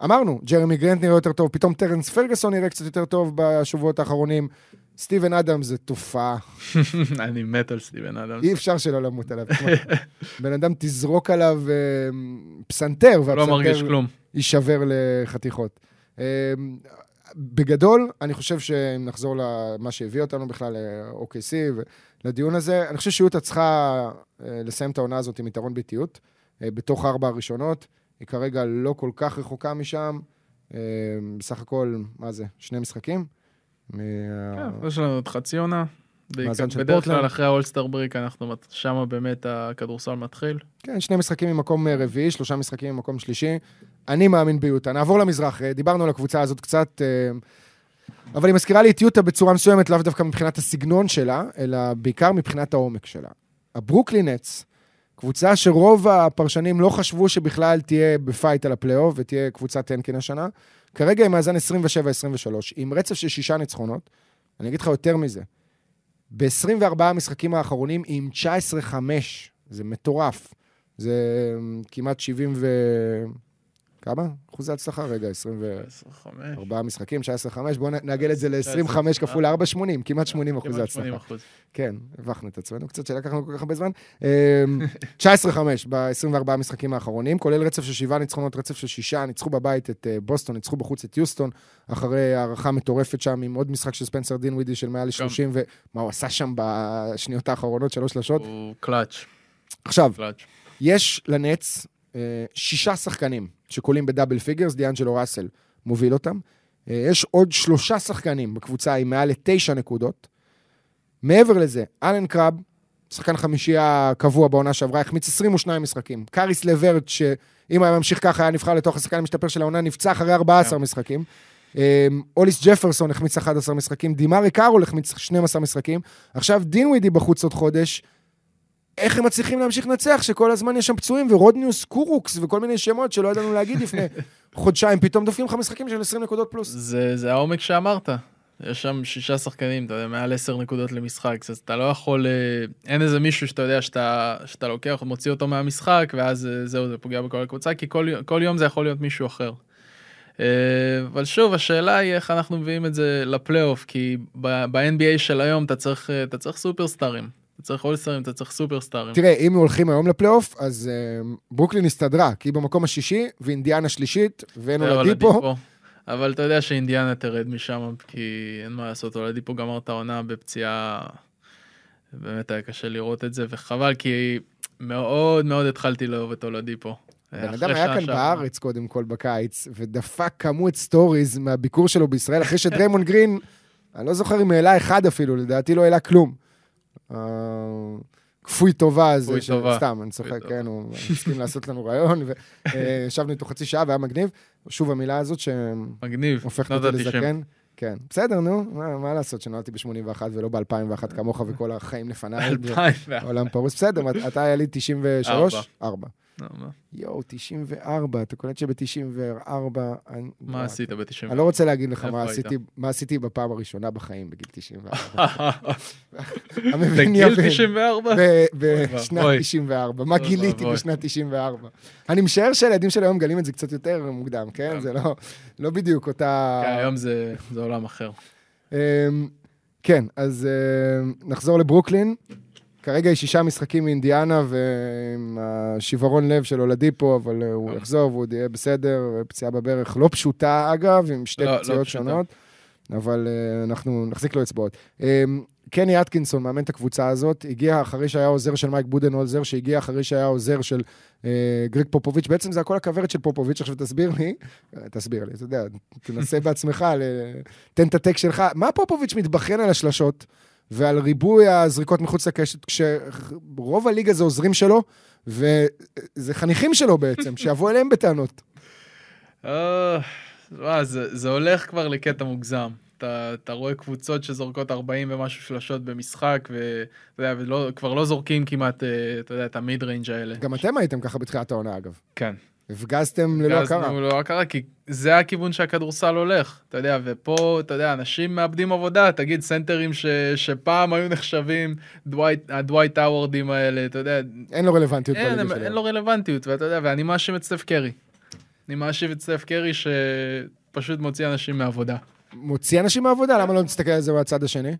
אמרנו, ג'רמי גרנט נראה יותר טוב, פתאום טרנס פרגוסון נראה קצת יותר טוב בשבועות האחרונים. סטיבן אדם זה תופעה, *laughs* אני מת על סטיבן אדמס. אי אפשר שלא למות עליו. בן אדם תזרוק עליו אמ, פסנתר, לא והפסנתר. יישבר לחתיכות. אמ, בגדול, אני חושב שאם נחזור למה שהביא אותנו בכלל ל-OKC ולדיון הזה, אני חושב שיוטה צריכה אה, לסיים את העונה הזאת עם יתרון ביתיות, אה, בתוך ארבע הראשונות. היא כרגע לא כל כך רחוקה משם. אה, בסך הכל, מה זה, שני משחקים? כן, יש לנו עוד חצי עונה. בדרך. כלל אחרי ה All-Star break אנחנו, שמה באמת הכדורסל מתחיל. כן, שני משחקים ממקום אה, רביעי, שלושה משחקים ממקום שלישי. אני מאמין ביוטה. נעבור למזרח, אה, דיברנו על הקבוצה הזאת קצת, אבל היא מזכירה לי את יוטה בצורה מסוימת, לאו דווקא מבחינת הסגנון שלה, אלא בעיקר מבחינת העומק שלה. הברוקלין נטס, קבוצה שרוב הפרשנים לא חשבו שבכלל תהיה ב fight על הפלייאוף ותהיה קבוצת tanking השנה, כרגע היא מאזן 27-23, עם רצף של שישה ניצחונות. אני אגיד לך יותר מזה, ב-24 המשחקים האחרונים היא עם 19-5, זה מטורף. זה אמ, כמעט 70 ו... כמה? אחוזי הצלחה? רגע, 24 25. משחקים, 19-5, בואו נעגל את זה ל-25 כפול 4, 80, כמעט 80 אחוזי כמעט 80 הצלחה. אחוז. כן, הבכנו את עצמנו קצת, שלקחנו כל כך הרבה זמן. אמ, 19-5 ב-24 המשחקים האחרונים, כולל רצף של שבעה ניצחונות, רצף של שישה, ניצחו בבית את אה, בוסטון, ניצחו בחוץ את יוסטון, אחרי הארכה מטורפת שם, עם עוד משחק של ספנסר דינווידי של מעל ל-30, ומה הוא עשה שם בשניות האחרונות, שלוש שלשות. הוא קלאץ', עכשיו. יש לנץ שישה שחקנים שקולעים ב double figures, דיאנג'לו ראסל מוביל אותם. אה, יש עוד שלושה שחקנים בקבוצה עם מעל לתשע נקודות. מעבר לזה, אלן קראב, שחקן חמישייה קבוע בעונה שעברה, החמיץ 22 משחקים. קאריס לברט, שאם היה ממשיך ככה, היה נבחר לתואר השחקן המשתפר של העונה, נפצע אחרי 14 משחקים. אה, הוליס ג'פרסון החמיץ 11 משחקים, דמארי קארול החמיץ 12 משחקים. עכשיו דינווידי בחוץ עוד חודש. איך הם מצליחים להמשיך לנצח, שכל הזמן יש שם פצועים, ורודיונס קורוקס וכל מיני שמות שלא ידענו להגיד לפני *laughs* חודשיים, פתאום דופקים לך משחקים של 20 נקודות פלוס. זה, זה העומק שאמרת. יש שם שישה שחקנים, אתה יודע, מעל עשר נקודות למשחק, אז אתה לא יכול, אה, אין איזה מישהו שאתה יודע שאתה, שאתה לוקח, מוציא אותו מהמשחק, ואז אה, זהו, זה פוגע בכל הקבוצה, כי כל, כל יום זה יכול להיות מישהו אחר. אה, אבל שוב, השאלה היא איך אנחנו מביאים את זה לפלייאוף, כי ב-NBA של היום אתה צריך, אתה צריך סופרסטארים. צריך אולסטרים, אתה צריך סופרסטארים. תראה, אם הולכים היום לפלייאוף, אז uh, ברוקלין הסתדרה, כי היא במקום השישי, ואינדיאנה שלישית, ואין זהו, אולדיפו. אולדיפו. אבל אתה יודע שאינדיאנה תרד משם, כי אין מה לעשות, אולדיפו גמר את העונה בפציעה, באמת היה קשה לראות את זה, וחבל, כי מאוד מאוד התחלתי לאהוב את אולדיפו. בן אחרי אדם היה כאן שעברה. בארץ קודם כל בקיץ, ודפק כמות stories מהביקור שלו בישראל, אחרי שדריימון גרין, אני לא זוכר אם העלה אחד אפילו, לדעתי לא העלה כלום. כפוי טובה הזה, ש... טובה. סתם, אני צוחק, כן, הוא הסכים לעשות לנו ריאיון, וישבנו אה, *laughs* איתו חצי שעה והיה מגניב. שוב המילה הזאת שהופכת אותי לזקן. כן, בסדר, נו, מה, מה לעשות שנולדתי ב-81 ולא ב-2001 כמוך וכל החיים לפניי, עולם פרוס, בסדר, אתה היה לי 93? 4. 4. למה? יואו, 94, אתה קולט שב-94... מה לא, עשית ב-94? אני לא רוצה להגיד לך מה עשיתי בפעם הראשונה בחיים בגיל 94. *laughs* בגיל 94? בשנת 94. מה גיליתי בשנת 94? אני משער שהילדים של היום מגלים את זה קצת יותר מוקדם, כן? זה לא-, לא בדיוק אותה... כן, היום זה עולם אחר. אמ, כן, אז אמ, נחזור לברוקלין. כרגע היא שישה משחקים מאינדיאנה ועם השיוורון לב של אולדיפו, אבל אה, הוא כן. יחזור והוא יהיה בסדר, פציעה בברך לא פשוטה אגב, עם שתי לא, לא פציעות פשוטה. שונות, אבל אה, אנחנו נחזיק לו אצבעות. אמ, קני אטקינסון מאמן את הקבוצה הזאת, הגיע אחרי שהיה עוזר של מייק בודנהולזר, שהגיע אחרי שהיה עוזר של אה, גריג פופוביץ', בעצם זה הכל הכוורת של פופוביץ', עכשיו תסביר לי, אה, תסביר לי, אתה יודע, תנסה בעצמך, ל- תן את הטק שלך. מה פופוביץ' מתבכיין על השלשות ועל ריבוי הזריקות מחוץ לקשת, כשרוב הליגה זה עוזרים שלו, וזה חניכים שלו בעצם, *laughs* שיבוא אליהם בטענות. אה, וואו, זה זה הולך כבר לקטע מוגזם. אתה, אתה רואה קבוצות שזורקות 40 ומשהו שלשות במשחק, ואתה יודע, ולא, כבר לא זורקים כמעט, אה, אתה יודע, את המיד ריינג' האלה. גם אתם הייתם ככה בתחילת העונה, אגב. כן. הפגזתם ללא הכרה. נו, ללא הכרה, כי זה הכיוון שהכדורסל הולך, אתה יודע, ופה, אתה יודע, אנשים מאבדים עבודה, תגיד, סנטרים ש, שפעם היו נחשבים, דווייט, הדווייט האוורדים האלה, אתה יודע, אין לו רלוונטיות אין, בליגה אין, לו רלוונטיות, ואתה יודע, ואני מאשים את סטף קרי. אני מאשים את סטף קרי שפשוט מוציא אנשים מעבודה. מוציא אנשים מהעבודה, למה לא נסתכל על זה מהצד השני?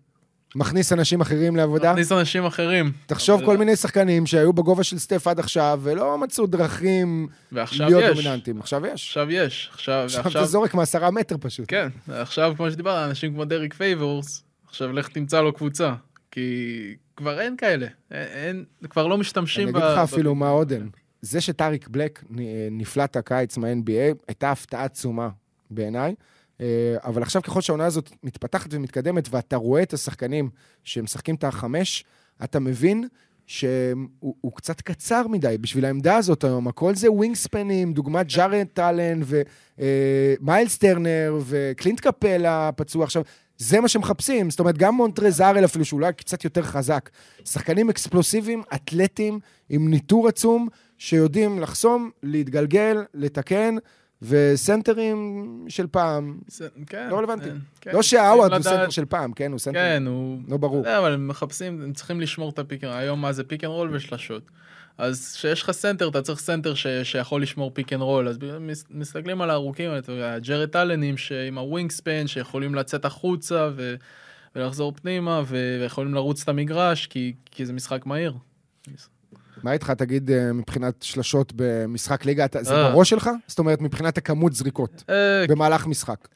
מכניס אנשים אחרים לעבודה. מכניס אנשים אחרים. תחשוב אבל- כל מיני שחקנים שהיו בגובה של סטף עד עכשיו, ולא מצאו דרכים להיות יש. דומיננטיים. עכשיו יש. עכשיו יש. עכשיו, עכשיו עכשיו, אתה זורק מעשרה מטר פשוט. כן, עכשיו כמו שדיברנו, אנשים כמו דריק פייבורס, עכשיו לך תמצא לו קבוצה. כי כבר אין כאלה. אין, אין כבר לא משתמשים אני אגיד לך אפילו מה עוד אין. זה שטאריק בלק נפלט הקיץ מה-NBA, הייתה הפתעה עצומה בעיניי. אה, אבל עכשיו ככל שהעונה הזאת מתפתחת ומתקדמת, ואתה רואה את השחקנים שמשחקים את החמש, אתה מבין שהוא הוא קצת קצר מדי בשביל העמדה הזאת היום. הכל זה ווינגספנים, דוגמת ג'ארט אלן ומיילס טרנר וקלינט קפלה פצוע עכשיו. זה מה שמחפשים, זאת אומרת, גם מונטרז הארל אפילו, שאולי קצת יותר חזק. שחקנים אקספלוסיביים, אתלטים, עם ניתור עצום, שיודעים לחסום, להתגלגל, לתקן, וסנטרים של פעם. כן, לא רלוונטי. אין, כן. לא שהאווארד הוא לדעת- סנטר של פעם, כן? הוא סנטר. כן, הוא... לא ברור. יודע, אבל הם מחפשים, הם צריכים לשמור את ה pick and היום מה זה pick and roll ושלשות. אז כשיש לך סנטר, אתה צריך סנטר ש, שיכול לשמור pick and roll. אז מס- מסתכלים על הארוכים, הג'ארט אלנים עם ה wingspan, שיכולים לצאת החוצה ו, ולחזור פנימה, ו, ויכולים לרוץ את המגרש, כי, כי זה משחק מהיר. מה איתך, תגיד, אה, מבחינת שלשות במשחק ליגה, זה אה. בראש שלך? זאת אומרת, מבחינת הכמות זריקות אה, במהלך משחק.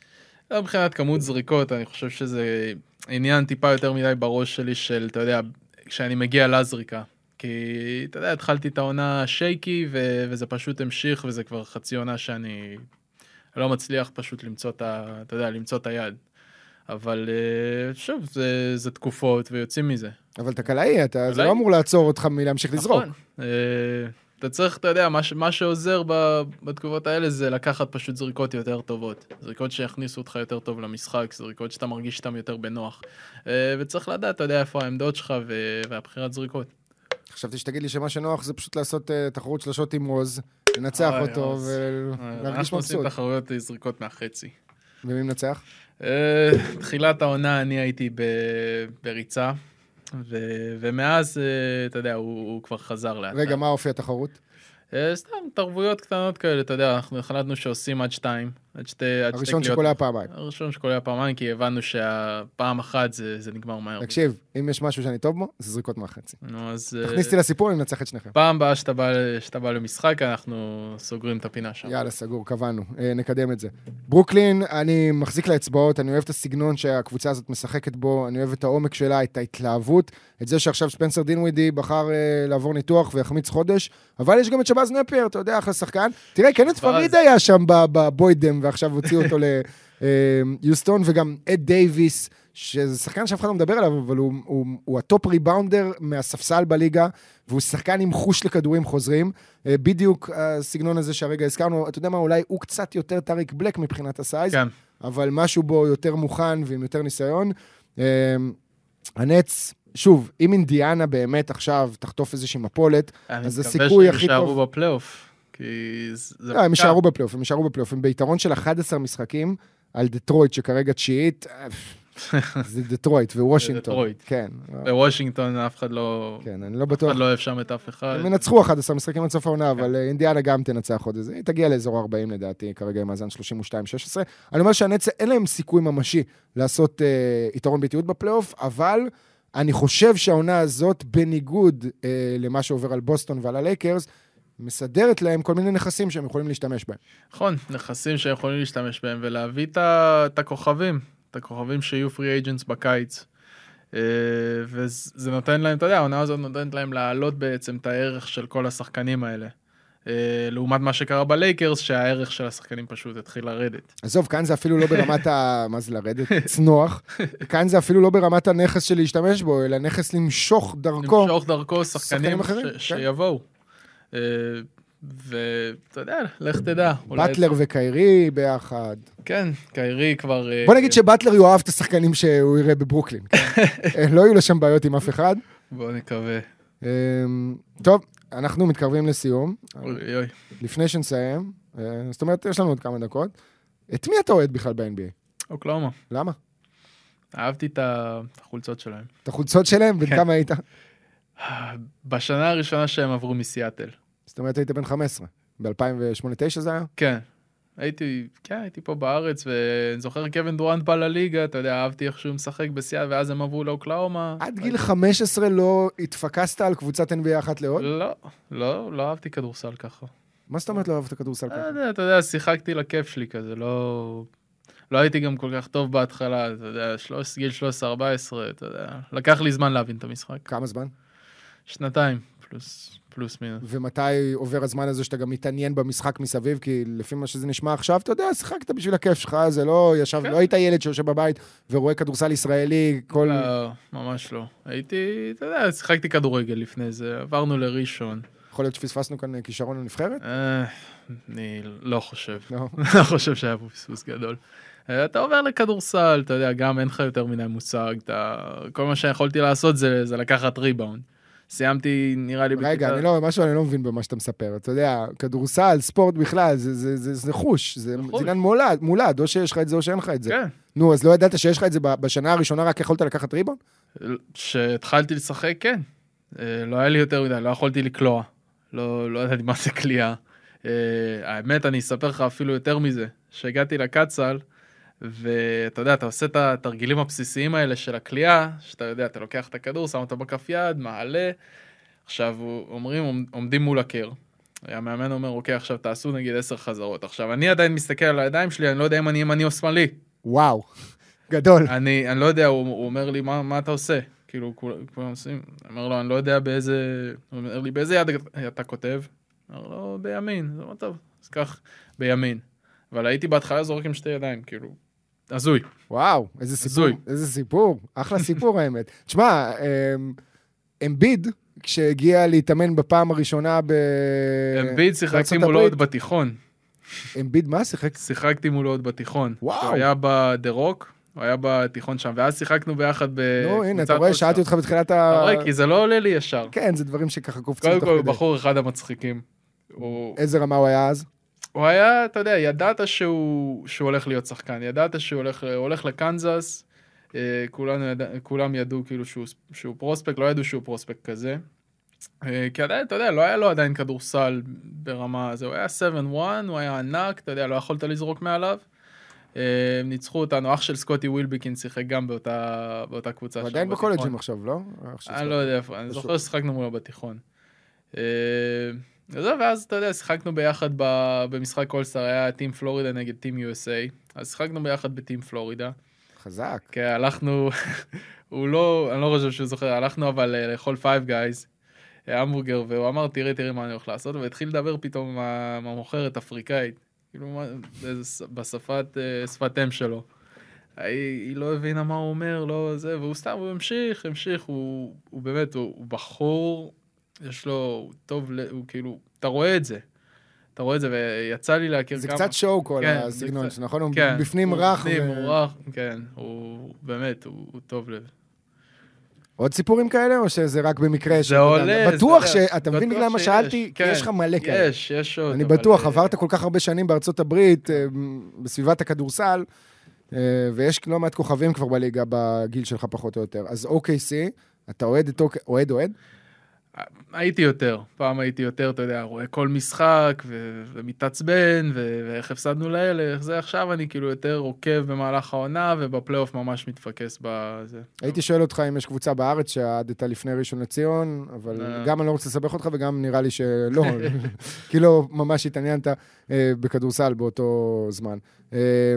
מבחינת כמות זריקות, אני חושב שזה עניין טיפה יותר מדי בראש שלי של, אתה יודע, כשאני מגיע לזריקה. כי, אתה יודע, התחלתי את העונה שייקי, ו- וזה פשוט המשיך, וזה כבר חצי עונה שאני לא מצליח פשוט למצוא את ה... אתה יודע, למצוא את היד. אבל אה, שוב, זה, זה תקופות, ויוצאים מזה. אבל אתה קלעי, אתה- זה קלעי. לא אמור לעצור אותך מלהמשיך לזרוק. נכון. אה, אתה צריך, אתה יודע, מה, ש- מה שעוזר ב- בתגובות האלה זה לקחת פשוט זריקות יותר טובות. זריקות שיכניסו אותך יותר טוב למשחק, זריקות שאתה מרגיש איתן יותר בנוח. אה, וצריך לדעת, אתה יודע, איפה העמדות שלך ו- והבחירת זריקות. חשבתי שתגיד לי שמה שנוח זה פשוט לעשות אה, תחרות שלשות עם עוז, לנצח אוי, אותו. ולהרגיש אה, אנחנו עושים מבסוט. תחרויות זריקות מהחצי. ומי מנצח? אה, תחילת העונה אני הייתי בריצה, ומאז, אה, אתה יודע, הוא הוא כבר חזר לאט. רגע, מה אופי התחרות? אה, סתם התערבויות קטנות כאלה, אתה יודע, אנחנו החלטנו שעושים עד שתיים, עד שתי, עד הראשון. שקולע פעמיים. הראשון שקולע פעמיים, כי הבנו שהפעם אחת זה, זה נגמר מהר. תקשיב, אם יש משהו שאני טוב בו, זה זריקות מהחצי. נו, אז אה, תכניס אותי לסיפור, אני מנצח את שניכם. פעם הבאה שאתה בא, שאתה בא למשחק, אנחנו סוגרים את הפינה שם. יאללה, סגור, קבענו, אה, נקדם את זה. ברוקלין, אני מחזיק לאצבעות, אני אוהב את הסגנון שהקבוצה הזאת משחקת בו, אני אוהב את העומק שלה, את ההתלהבות, את זה שעכשיו ספנסר דינווידי בחר אה, לעבור ניתוח ויחמיץ חודש, אבל יש גם את שבאז נפייר, אתה יודע, אחלה שחקן. תראה, קנת' פריד היה שם ב- ועכשיו הוציאו אותו ליוסטון, וגם אד דייוויס, שזה שחקן שאף אחד לא מדבר עליו, אבל הוא, הוא, הוא ה top rebounder מהספסל בליגה, והוא שחקן עם חוש לכדורים חוזרים. אה, בדיוק הסגנון הזה שהרגע הזכרנו, אתה יודע מה, אולי הוא קצת יותר טאריק בלק מבחינת ה size, כן, אבל משהו בו יותר מוכן ועם יותר ניסיון. אה, הנץ, שוב, אם אינדיאנה באמת עכשיו תחטוף איזושהי מפולת, אני אז מקווה הסיכוי שהם הכי יישארו טוב- בפלייאוף. כי זה... זה לא, הם. יישארו בפלייאוף, הם יישארו בפלייאוף. הם ביתרון של 11 משחקים על דטרויט, שכרגע תשיעית. *laughs* זה דטרויט ווושינגטון. דטרויט. כן, בוושינגטון אף אחד לא... כן, אני לא אף בטוח. אחד לא אוהב שם את אף אחד. הם ינצחו 11 משחקים עד סוף העונה, אבל אה, אינדיאנה גם תנצח עוד איזה, היא תגיע לאזור 40 לדעתי, כרגע עם מאזן 32-16. אני אומר שהנץ, אין להם סיכוי ממשי לעשות אה, יתרון ביתיות בפלייאוף, אבל אני חושב שהעונה הזאת, בניגוד אה, למה שעובר על בוסטון ועל הלייקרס, מסדרת להם כל מיני נכסים שהם יכולים להשתמש בהם. נכון, נכסים שיכולים להשתמש בהם ולהביא את את הכוכבים, את הכוכבים שיהיו free agents בקיץ. אה, וזה נותן להם, אתה יודע, העונה הזאת נותנת להם להעלות בעצם את הערך של כל השחקנים האלה. אה, לעומת מה שקרה בלייקרס, שהערך של השחקנים פשוט התחיל לרדת. עזוב, כאן זה אפילו לא ברמת ה... *laughs* מה זה לרדת? צנוח. כאן זה אפילו לא ברמת הנכס של להשתמש בו, אלא נכס למשוך דרכו. למשוך דרכו שחקנים שחקנים אחרים, ש- כן. שיבואו. אה, ואתה יודע, לך תדע. אולי- באטלר וקיירי ביחד. כן, קיירי כבר... אה, בוא נגיד שבטלר יאהב את השחקנים שהוא יראה בברוקלין. כן? אה, לא יהיו לו שם בעיות עם אף אחד. בוא נקווה. אמ, טוב, אנחנו מתקרבים לסיום. אוי אוי. לפני שנסיים, זאת אומרת, יש לנו עוד כמה דקות. את מי אתה אוהד בכלל ב-NBA? אוקלאומה. למה? אהבתי את החולצות שלהם. את החולצות שלהם? בן כן. כמה היית? בשנה הראשונה שהם עברו מסיאטל. זאת אומרת, היית בן 15. ב-2008-2009 זה היה? כן. הייתי, כן, הייתי פה בארץ, ואני זוכר קווין דורנט בא לליגה, אתה יודע, אהבתי איך שהוא משחק בסיאט, ואז הם עברו לאוקלאומה. עד גיל 15 לא התפקסת על קבוצת NBA אחת לעוד? לא, לא, לא אהבתי כדורסל ככה. מה זאת אומרת לא אהבת כדורסל ככה? יודע, אתה יודע, שיחקתי לכיף שלי כזה, לא... לא הייתי גם כל כך טוב בהתחלה, אתה יודע, 13, גיל 13-14, אתה יודע, לקח לי זמן להבין את המשחק. כמה זמן? שנתיים, פלוס, פלוס מינוס. ומתי עובר הזמן הזה שאתה גם מתעניין במשחק מסביב? כי לפי מה שזה נשמע עכשיו, אתה יודע, שיחקת בשביל הכיף שלך, זה לא ישב, כן. לא היית ילד שיושב בבית ורואה כדורסל ישראלי, כל... לא, ממש לא. הייתי, אתה יודע, שיחקתי כדורגל לפני זה, עברנו לראשון. יכול להיות שפספסנו כאן כישרון לנבחרת? אה, אני לא חושב. לא. *laughs* לא חושב שהיה פה פספוס גדול. אה, אתה עובר לכדורסל, אתה יודע, גם אין לך יותר מדי מושג, אתה... כל מה שיכולתי לעשות זה, זה לקחת ריבאונד. סיימתי, נראה לי, רגע, אני לא, משהו אני לא מבין במה שאתה מספר. אתה יודע, כדורסל, ספורט בכלל, זה- זה- זה זה חוש, זה זה חוש. עניין מולד, מולד, או שיש לך את זה או שאין לך את זה. כן. נו, אז לא ידעת שיש לך את זה בשנה הראשונה, רק יכולת לקחת ריבון? כשהתחלתי לשחק, כן. אה, לא היה לי יותר מדי, לא יכולתי לקלוע. לא, לא ידעתי מה זה קליעה. אה, האמת, אני אספר לך אפילו יותר מזה. כשהגעתי לקצ"ל, ואתה יודע, אתה עושה את התרגילים הבסיסיים האלה של הקליעה, שאתה יודע, אתה לוקח את הכדור, שם אותו בכף יד, מעלה. עכשיו, אומרים, עומ- עומדים מול הקר. המאמן אומר, אוקיי, עכשיו תעשו נגיד עשר חזרות. עכשיו, אני עדיין מסתכל על הידיים שלי, אני לא יודע אם אני ימני או שמאלי. וואו, גדול. אני, אני לא יודע, הוא, הוא אומר לי, מה, מה אתה עושה? כאילו, כול- כולם עושים, אומר לו, אני לא יודע באיזה, הוא אומר לי, באיזה יד אתה כותב? אומר לו, בימין, זה אומר, טוב, אז קח בימין. אבל הייתי בהתחלה זורק עם שתי ידיים, כאילו, הזוי. וואו, איזה סיפור, הזוי. איזה סיפור, אחלה סיפור *laughs* האמת. תשמע, אמ, אמביד, כשהגיע להתאמן בפעם הראשונה ב... אמביד שיחקתי מולו עוד בתיכון. אמביד מה? שיחק? שיחקתי מולו עוד בתיכון. וואו. הוא היה בדה רוק, הוא היה בתיכון שם, ואז שיחקנו ביחד בקבוצת... נו, הנה, אתה רואה, שאלתי אותך בתחילת ה... אתה רואה, כי זה לא עולה לי ישר. כן, זה דברים שככה קופצים קודם תוך כל, הוא כדי. בחור אחד המצחיקים. איזה רמה הוא היה אז? הוא היה, אתה יודע, ידעת שהוא, שהוא הולך להיות שחקן, ידעת שהוא הולך, הוא הולך לקנזס, אה, כולנו כולם ידעו כאילו שהוא, שהוא פרוספקט, לא ידעו שהוא פרוספקט כזה. אה, כי עדיין, אתה יודע, לא היה לו עדיין כדורסל ברמה הזו, הוא היה 7-1, הוא היה ענק, אתה יודע, לא יכולת לזרוק מעליו. אה, הם ניצחו אותנו, אח של סקוטי ווילביקין שיחק גם באותה, באותה קבוצה. הוא שם עדיין. בקולג'ים עכשיו, לא? אני לא יודע איפה, אני. זוכר ששיחקנו מולו בתיכון. אה, ואז אתה יודע, שיחקנו ביחד ב- במשחק אולסטאר, היה טים פלורידה נגד טים USA, אז שיחקנו ביחד בטים פלורידה. חזק. כן, הלכנו, *laughs* הוא לא, אני לא חושב שהוא זוכר, הלכנו אבל אה, לאכול פייב גייז, המבורגר, והוא אמר, תראי, תראי מה אני הולך לעשות, והתחיל לדבר פתאום עם המוכרת אפריקאית, כאילו, בשפת, אה, שפת אם שלו. היא, היא לא הבינה מה הוא אומר, לא זה, והוא סתם, הוא המשיך, המשיך, הוא, הוא באמת, הוא, הוא בחור, יש לו, הוא טוב, הוא כאילו, אתה רואה את זה. אתה רואה את זה, ויצא לי להכיר זה כמה... קצת show כל כן, זה הסגנון קצת- שלו, נכון? הוא כן, בפנים הוא רך. בפנים, ו- הוא רך, כן, הוא באמת, הוא, הוא טוב לב. עוד סיפורים כאלה, או שזה רק במקרה? שאתה זה יודע? עולה, בטוח אתה יודע, שאתה מבין בטוח בגלל מה שיש, שאלתי? כי כן. יש לך מלא כאלה. יש, יש עוד. אני בטוח, אה, עברת כל כך הרבה שנים בארצות הברית, אה, בסביבת הכדורסל, אה, ויש לא מעט כוכבים כבר בליגה בגיל שלך פחות או יותר. אז OKC, אתה אוהד את אוהד אוהד? הייתי יותר, פעם הייתי יותר, אתה יודע, רואה כל משחק ו- ומתעצבן ו- ואיך הפסדנו לאלה, איך זה עכשיו אני כאילו יותר עוקב במהלך העונה ובפלייאוף ממש מתפקס בזה. הייתי שואל אותך אם יש קבוצה בארץ שאהדת לפני ראשון לציון, אבל לא. גם אני לא רוצה לסבך אותך וגם נראה לי שלא, *laughs* כי לא ממש התעניינת אה, בכדורסל באותו זמן. אה,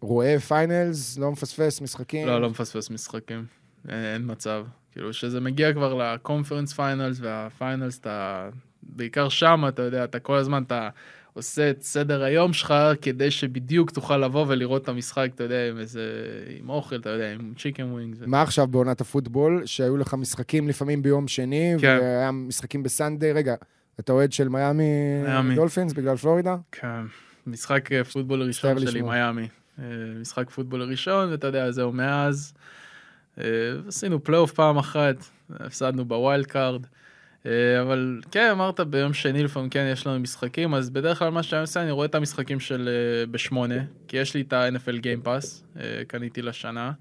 רואה finals, לא מפספס משחקים? לא, לא מפספס משחקים, אין, אין מצב. כאילו שזה מגיע כבר ל conference finals וה finals, אתה בעיקר שם, אתה יודע, אתה כל הזמן, אתה עושה את סדר היום שלך כדי שבדיוק תוכל לבוא ולראות את המשחק, אתה יודע, עם איזה, עם אוכל, אתה יודע, עם chicken wings. מה עכשיו בעונת הפוטבול, שהיו לך משחקים לפעמים ביום שני, כן. והיה משחקים ב Sunday, רגע, אתה אוהד של מיאמי מיאמי. דולפינס בגלל פלורידה? כן, משחק אה, פוטבול ראשון שלי. מיאמי. אה, משחק פוטבול ראשון, ואתה יודע, זהו מאז. אה, עשינו פלייאוף פעם אחת, הפסדנו ב wild card. אה, אבל כן, אמרת ביום שני לפעמים כן יש לנו משחקים, אז בדרך כלל מה שאני עושה, אני רואה את המשחקים של אה, בשמונה, כי יש לי את ה-NFL Game Pass, קניתי לשנה.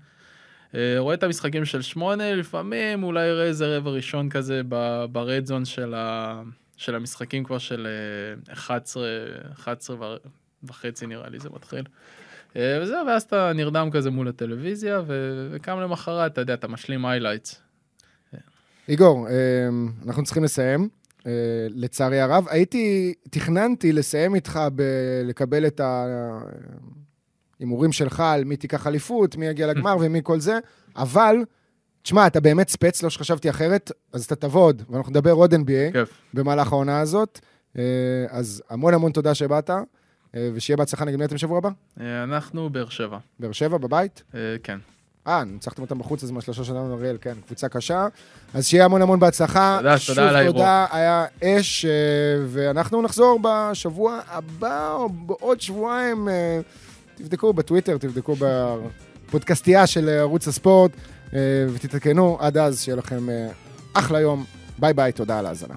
אה, רואה את המשחקים של שמונה, לפעמים אולי אראה איזה רבע ראשון כזה ברד זון של, ה... של המשחקים כבר של אה, 11, 11 ו... וחצי נראה לי זה מתחיל. אה, וזהו, ואז אתה נרדם כזה מול הטלוויזיה, ו- וקם למחרת, אתה יודע, אתה משלים highlights. איגור, אמ, אנחנו צריכים לסיים. אה, לצערי הרב, הייתי, תכננתי לסיים איתך בלקבל את ההימורים שלך על מי תיקח אליפות, מי יגיע לגמר *laughs* ומי כל זה, אבל, תשמע, אתה באמת ספץ, לא שחשבתי אחרת, אז אתה תבוא עוד, ואנחנו נדבר עוד NBA כיף. במהלך העונה הזאת. אה, אז המון המון תודה שבאת, אה, ושיהיה בהצלחה נגד מי אתם שבוע הבא? אה, אנחנו באר שבע. באר שבע, בבית? אה, כן. אה, ניצחתם אותם בחוץ, אז מהשלושה שלנו, אריאל, כן, קבוצה קשה. אז שיהיה המון המון בהצלחה. תודה, שוב, תודה על האירוח. תודה, היה אש, אה, ואנחנו נחזור בשבוע הבא, או בעוד שבועיים. אה, תבדקו בטוויטר, תבדקו בפודקאסטייה של ערוץ הספורט, אה, ותתעדכנו. עד אז, שיהיה לכם אה, אחלה יום. ביי ביי, תודה על ההאזנה.